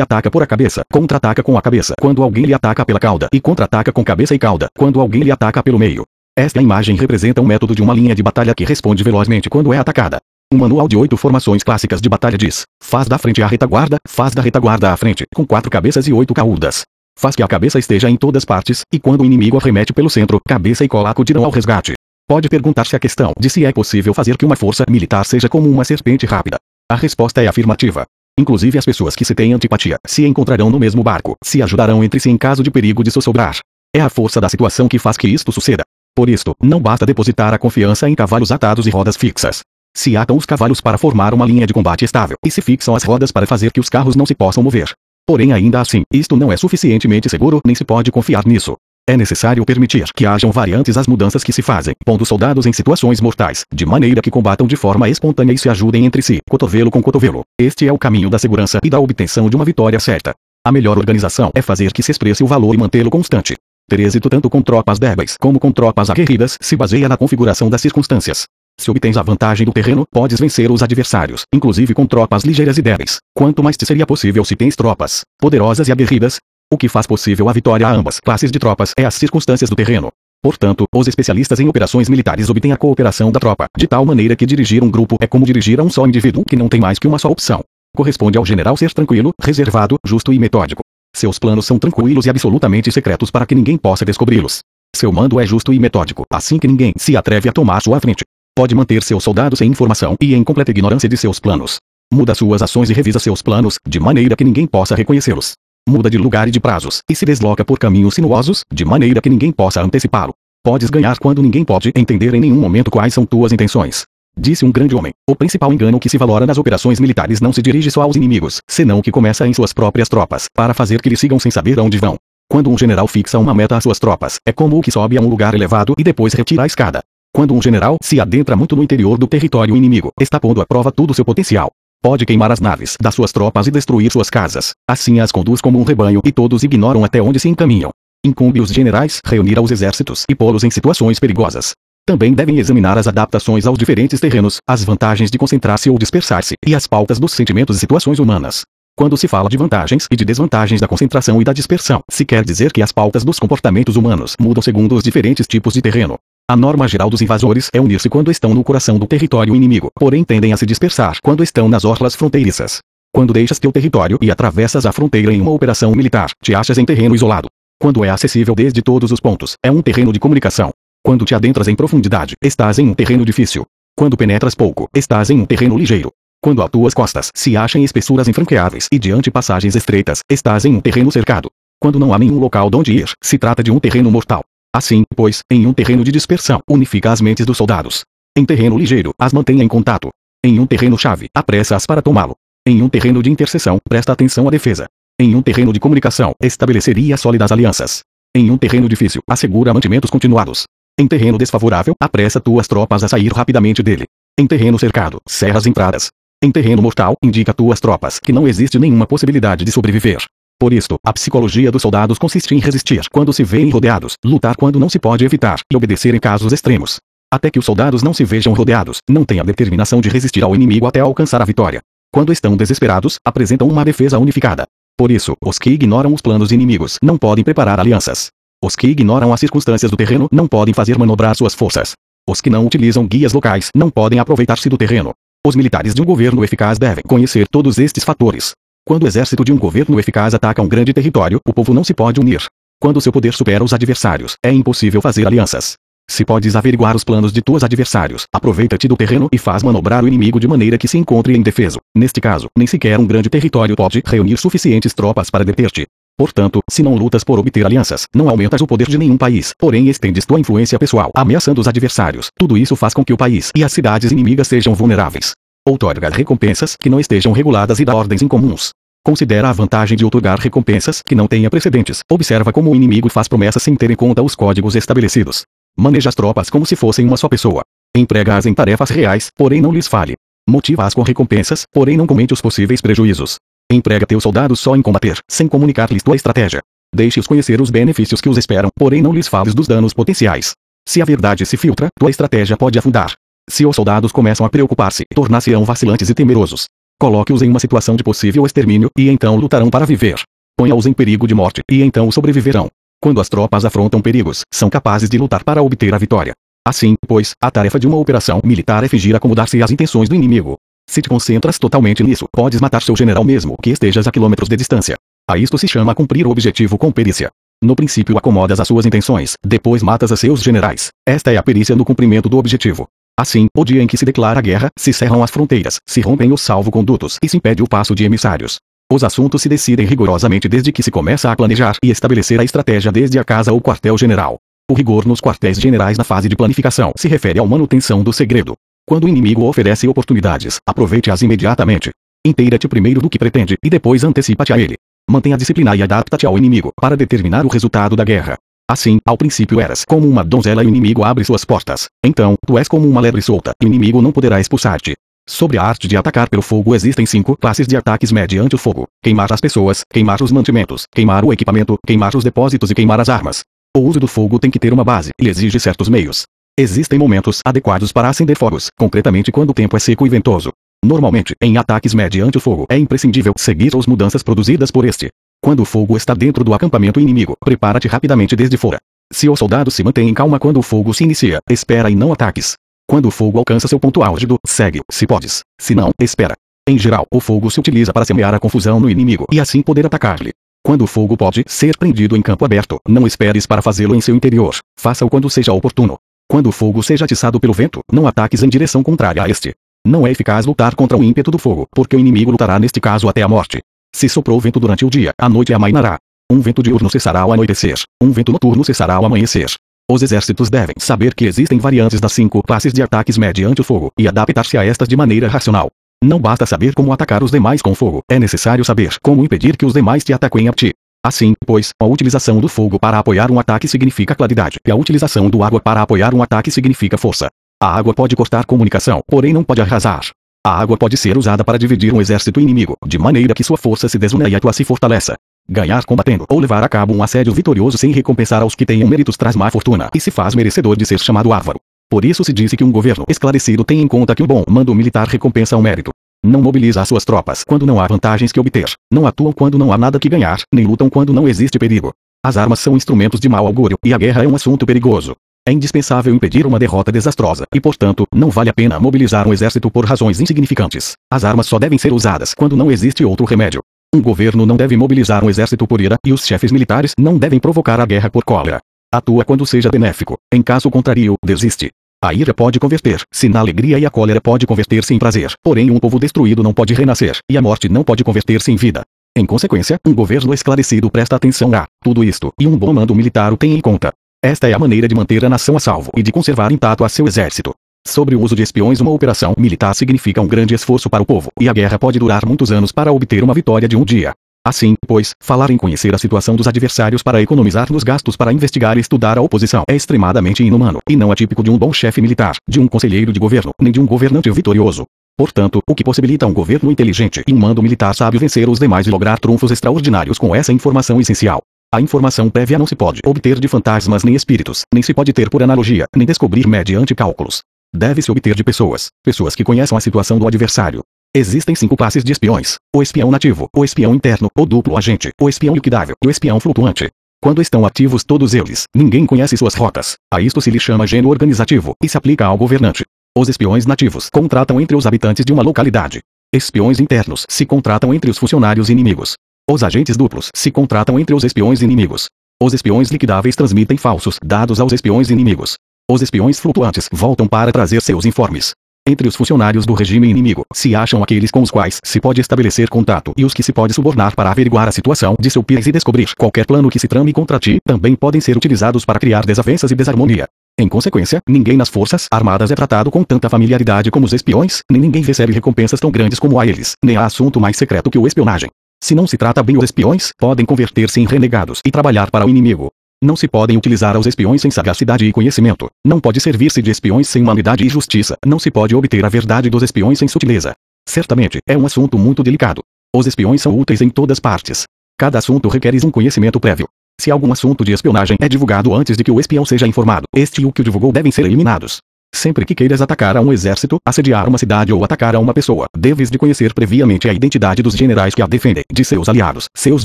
ataca por a cabeça, contra-ataca com a cabeça quando alguém lhe ataca pela cauda e contra-ataca com cabeça e cauda quando alguém lhe ataca pelo meio. Esta imagem representa um método de uma linha de batalha que responde velozmente quando é atacada. Um manual de oito formações clássicas de batalha diz: faz da frente a retaguarda, faz da retaguarda à frente, com quatro cabeças e oito caudas. Faz que a cabeça esteja em todas partes, e quando o inimigo arremete pelo centro, cabeça e cola acudirão ao resgate. Pode perguntar-se a questão de se é possível fazer que uma força militar seja como uma serpente rápida. A resposta é afirmativa. Inclusive as pessoas que se têm antipatia se encontrarão no mesmo barco, se ajudarão entre si em caso de perigo de sossobrar. É a força da situação que faz que isto suceda. Por isto, não basta depositar a confiança em cavalos atados e rodas fixas. Se atam os cavalos para formar uma linha de combate estável e se fixam as rodas para fazer que os carros não se possam mover. Porém, ainda assim, isto não é suficientemente seguro nem se pode confiar nisso. É necessário permitir que hajam variantes às mudanças que se fazem, pondo soldados em situações mortais, de maneira que combatam de forma espontânea e se ajudem entre si, cotovelo com cotovelo. Este é o caminho da segurança e da obtenção de uma vitória certa. A melhor organização é fazer que se expresse o valor e mantê-lo constante. Ter êxito tanto com tropas débeis como com tropas aguerridas se baseia na configuração das circunstâncias. Se obtens a vantagem do terreno, podes vencer os adversários, inclusive com tropas ligeiras e débeis. Quanto mais te seria possível se tens tropas poderosas e aguerridas, o que faz possível a vitória a ambas classes de tropas é as circunstâncias do terreno. Portanto, os especialistas em operações militares obtêm a cooperação da tropa, de tal maneira que dirigir um grupo é como dirigir a um só indivíduo que não tem mais que uma só opção. Corresponde ao general ser tranquilo, reservado, justo e metódico. Seus planos são tranquilos e absolutamente secretos para que ninguém possa descobri-los. Seu mando é justo e metódico, assim que ninguém se atreve a tomar sua frente. Pode manter seus soldados sem informação e em completa ignorância de seus planos. Muda suas ações e revisa seus planos, de maneira que ninguém possa reconhecê-los muda de lugar e de prazos, e se desloca por caminhos sinuosos, de maneira que ninguém possa antecipá-lo. Podes ganhar quando ninguém pode entender em nenhum momento quais são tuas intenções. Disse um grande homem: O principal engano que se valora nas operações militares não se dirige só aos inimigos, senão que começa em suas próprias tropas, para fazer que lhe sigam sem saber aonde vão. Quando um general fixa uma meta às suas tropas, é como o que sobe a um lugar elevado e depois retira a escada. Quando um general se adentra muito no interior do território inimigo, está pondo à prova todo o seu potencial. Pode queimar as naves das suas tropas e destruir suas casas. Assim as conduz como um rebanho e todos ignoram até onde se encaminham. Incumbe os generais reunir aos exércitos e pô-los em situações perigosas. Também devem examinar as adaptações aos diferentes terrenos, as vantagens de concentrar-se ou dispersar-se, e as pautas dos sentimentos e situações humanas. Quando se fala de vantagens e de desvantagens da concentração e da dispersão, se quer dizer que as pautas dos comportamentos humanos mudam segundo os diferentes tipos de terreno. A norma geral dos invasores é unir-se quando estão no coração do território inimigo, porém tendem a se dispersar quando estão nas orlas fronteiriças. Quando deixas teu território e atravessas a fronteira em uma operação militar, te achas em terreno isolado. Quando é acessível desde todos os pontos, é um terreno de comunicação. Quando te adentras em profundidade, estás em um terreno difícil. Quando penetras pouco, estás em um terreno ligeiro. Quando a tuas costas se acham espessuras infranqueáveis e diante passagens estreitas, estás em um terreno cercado. Quando não há nenhum local donde ir, se trata de um terreno mortal. Assim, pois, em um terreno de dispersão, unifica as mentes dos soldados. Em terreno ligeiro, as mantenha em contato. Em um terreno-chave, apressa-as para tomá-lo. Em um terreno de interseção, presta atenção à defesa. Em um terreno de comunicação, estabeleceria sólidas alianças. Em um terreno difícil, assegura mantimentos continuados. Em terreno desfavorável, apressa tuas tropas a sair rapidamente dele. Em terreno cercado, serras entradas. Em terreno mortal, indica tuas tropas que não existe nenhuma possibilidade de sobreviver. Por isto, a psicologia dos soldados consiste em resistir quando se veem rodeados, lutar quando não se pode evitar, e obedecer em casos extremos. Até que os soldados não se vejam rodeados, não têm a determinação de resistir ao inimigo até alcançar a vitória. Quando estão desesperados, apresentam uma defesa unificada. Por isso, os que ignoram os planos inimigos não podem preparar alianças. Os que ignoram as circunstâncias do terreno não podem fazer manobrar suas forças. Os que não utilizam guias locais não podem aproveitar-se do terreno. Os militares de um governo eficaz devem conhecer todos estes fatores. Quando o exército de um governo eficaz ataca um grande território, o povo não se pode unir. Quando seu poder supera os adversários, é impossível fazer alianças. Se podes averiguar os planos de tuas adversários, aproveita-te do terreno e faz manobrar o inimigo de maneira que se encontre indefeso. Neste caso, nem sequer um grande território pode reunir suficientes tropas para deter-te. Portanto, se não lutas por obter alianças, não aumentas o poder de nenhum país, porém estendes tua influência pessoal, ameaçando os adversários. Tudo isso faz com que o país e as cidades inimigas sejam vulneráveis. Outorga recompensas que não estejam reguladas e dá ordens incomuns. Considera a vantagem de outorgar recompensas que não tenha precedentes. Observa como o inimigo faz promessas sem ter em conta os códigos estabelecidos. Maneja as tropas como se fossem uma só pessoa. Emprega-as em tarefas reais, porém não lhes fale. Motiva-as com recompensas, porém não comente os possíveis prejuízos. Emprega teus soldados só em combater, sem comunicar-lhes tua estratégia. Deixe-os conhecer os benefícios que os esperam, porém não lhes fales dos danos potenciais. Se a verdade se filtra, tua estratégia pode afundar. Se os soldados começam a preocupar-se, tornar-se-ão vacilantes e temerosos. Coloque-os em uma situação de possível extermínio, e então lutarão para viver. Ponha-os em perigo de morte, e então sobreviverão. Quando as tropas afrontam perigos, são capazes de lutar para obter a vitória. Assim, pois, a tarefa de uma operação militar é fingir acomodar-se às intenções do inimigo. Se te concentras totalmente nisso, podes matar seu general mesmo que estejas a quilômetros de distância. A isto se chama cumprir o objetivo com perícia. No princípio acomodas as suas intenções, depois matas a seus generais. Esta é a perícia no cumprimento do objetivo. Assim, o dia em que se declara a guerra, se cerram as fronteiras, se rompem os salvo-condutos e se impede o passo de emissários. Os assuntos se decidem rigorosamente desde que se começa a planejar e estabelecer a estratégia desde a casa ou quartel-general. O rigor nos quartéis generais na fase de planificação se refere à manutenção do segredo. Quando o inimigo oferece oportunidades, aproveite-as imediatamente. Inteira-te primeiro do que pretende e depois antecipa-te a ele. Mantenha a disciplina e adapta-te ao inimigo para determinar o resultado da guerra. Assim, ao princípio eras como uma donzela e o inimigo abre suas portas. Então, tu és como uma lebre solta, e o inimigo não poderá expulsar-te. Sobre a arte de atacar pelo fogo existem cinco classes de ataques mediante o fogo: queimar as pessoas, queimar os mantimentos, queimar o equipamento, queimar os depósitos e queimar as armas. O uso do fogo tem que ter uma base e exige certos meios. Existem momentos adequados para acender fogos, concretamente quando o tempo é seco e ventoso. Normalmente, em ataques mediante o fogo, é imprescindível seguir as mudanças produzidas por este. Quando o fogo está dentro do acampamento inimigo, prepara-te rapidamente desde fora. Se o soldado se mantém em calma quando o fogo se inicia, espera e não ataques. Quando o fogo alcança seu ponto álgido, segue, se podes. Se não, espera. Em geral, o fogo se utiliza para semear a confusão no inimigo e assim poder atacar-lhe. Quando o fogo pode ser prendido em campo aberto, não esperes para fazê-lo em seu interior. Faça-o quando seja oportuno. Quando o fogo seja atiçado pelo vento, não ataques em direção contrária a este. Não é eficaz lutar contra o ímpeto do fogo, porque o inimigo lutará neste caso até a morte. Se soprou vento durante o dia, a noite amainará. Um vento diurno cessará ao anoitecer. Um vento noturno cessará ao amanhecer. Os exércitos devem saber que existem variantes das cinco classes de ataques mediante o fogo, e adaptar-se a estas de maneira racional. Não basta saber como atacar os demais com fogo, é necessário saber como impedir que os demais te ataquem a ti. Assim, pois, a utilização do fogo para apoiar um ataque significa claridade, e a utilização do água para apoiar um ataque significa força. A água pode cortar comunicação, porém não pode arrasar. A água pode ser usada para dividir um exército inimigo, de maneira que sua força se desuna e a tua se fortaleça. Ganhar combatendo ou levar a cabo um assédio vitorioso sem recompensar aos que tenham méritos traz má fortuna e se faz merecedor de ser chamado ávaro. Por isso se disse que um governo esclarecido tem em conta que um bom mando militar recompensa o mérito. Não mobiliza as suas tropas quando não há vantagens que obter. Não atuam quando não há nada que ganhar, nem lutam quando não existe perigo. As armas são instrumentos de mau augúrio, e a guerra é um assunto perigoso. É indispensável impedir uma derrota desastrosa, e portanto, não vale a pena mobilizar um exército por razões insignificantes. As armas só devem ser usadas quando não existe outro remédio. Um governo não deve mobilizar um exército por ira, e os chefes militares não devem provocar a guerra por cólera. Atua quando seja benéfico. Em caso contrário, desiste. A ira pode converter-se na alegria e a cólera pode converter-se em prazer. Porém, um povo destruído não pode renascer, e a morte não pode converter-se em vida. Em consequência, um governo esclarecido presta atenção a tudo isto, e um bom mando militar o tem em conta. Esta é a maneira de manter a nação a salvo e de conservar intacto a seu exército. Sobre o uso de espiões, uma operação militar significa um grande esforço para o povo, e a guerra pode durar muitos anos para obter uma vitória de um dia. Assim, pois, falar em conhecer a situação dos adversários para economizar nos gastos para investigar e estudar a oposição é extremadamente inumano, e não atípico de um bom chefe militar, de um conselheiro de governo, nem de um governante vitorioso. Portanto, o que possibilita um governo inteligente e um mando militar sábio vencer os demais e lograr trunfos extraordinários com essa informação essencial. A informação prévia não se pode obter de fantasmas nem espíritos, nem se pode ter por analogia, nem descobrir mediante cálculos. Deve-se obter de pessoas, pessoas que conheçam a situação do adversário. Existem cinco classes de espiões: o espião nativo, o espião interno, o duplo agente, o espião liquidável e o espião flutuante. Quando estão ativos todos eles, ninguém conhece suas rotas. A isto se lhe chama gênero organizativo e se aplica ao governante. Os espiões nativos contratam entre os habitantes de uma localidade. Espiões internos se contratam entre os funcionários inimigos. Os agentes duplos se contratam entre os espiões inimigos. Os espiões liquidáveis transmitem falsos dados aos espiões inimigos. Os espiões flutuantes voltam para trazer seus informes. Entre os funcionários do regime inimigo, se acham aqueles com os quais se pode estabelecer contato e os que se pode subornar para averiguar a situação de seu país e descobrir qualquer plano que se trame contra ti, também podem ser utilizados para criar desavenças e desarmonia. Em consequência, ninguém nas Forças Armadas é tratado com tanta familiaridade como os espiões, nem ninguém recebe recompensas tão grandes como a eles, nem há assunto mais secreto que o espionagem. Se não se trata bem os espiões, podem converter-se em renegados e trabalhar para o inimigo. Não se podem utilizar os espiões sem sagacidade e conhecimento. Não pode servir-se de espiões sem humanidade e justiça. Não se pode obter a verdade dos espiões sem sutileza. Certamente, é um assunto muito delicado. Os espiões são úteis em todas partes. Cada assunto requer um conhecimento prévio. Se algum assunto de espionagem é divulgado antes de que o espião seja informado, este e o que o divulgou devem ser eliminados. Sempre que queiras atacar a um exército, assediar uma cidade ou atacar a uma pessoa, deves de conhecer previamente a identidade dos generais que a defendem, de seus aliados, seus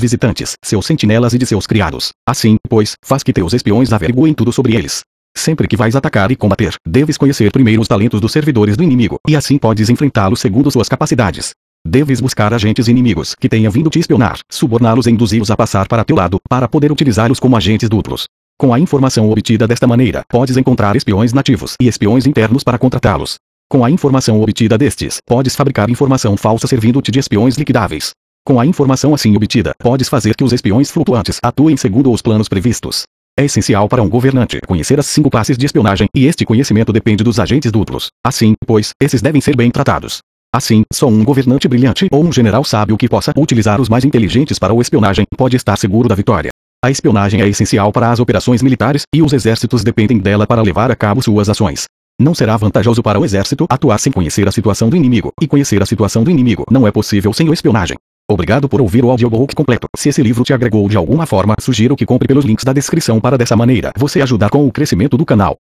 visitantes, seus sentinelas e de seus criados. Assim, pois, faz que teus espiões averiguem tudo sobre eles. Sempre que vais atacar e combater, deves conhecer primeiro os talentos dos servidores do inimigo, e assim podes enfrentá-los segundo suas capacidades. Deves buscar agentes inimigos que tenham vindo te espionar, suborná-los e induzi-los a passar para teu lado, para poder utilizá-los como agentes duplos. Com a informação obtida desta maneira, podes encontrar espiões nativos e espiões internos para contratá-los. Com a informação obtida destes, podes fabricar informação falsa servindo-te de espiões liquidáveis. Com a informação assim obtida, podes fazer que os espiões flutuantes atuem segundo os planos previstos. É essencial para um governante conhecer as cinco classes de espionagem, e este conhecimento depende dos agentes duplos. Assim, pois, esses devem ser bem tratados. Assim, só um governante brilhante ou um general sábio que possa utilizar os mais inteligentes para o espionagem pode estar seguro da vitória. A espionagem é essencial para as operações militares, e os exércitos dependem dela para levar a cabo suas ações. Não será vantajoso para o exército atuar sem conhecer a situação do inimigo, e conhecer a situação do inimigo não é possível sem o espionagem. Obrigado por ouvir o audiobook completo. Se esse livro te agregou de alguma forma, sugiro que compre pelos links da descrição para dessa maneira você ajudar com o crescimento do canal.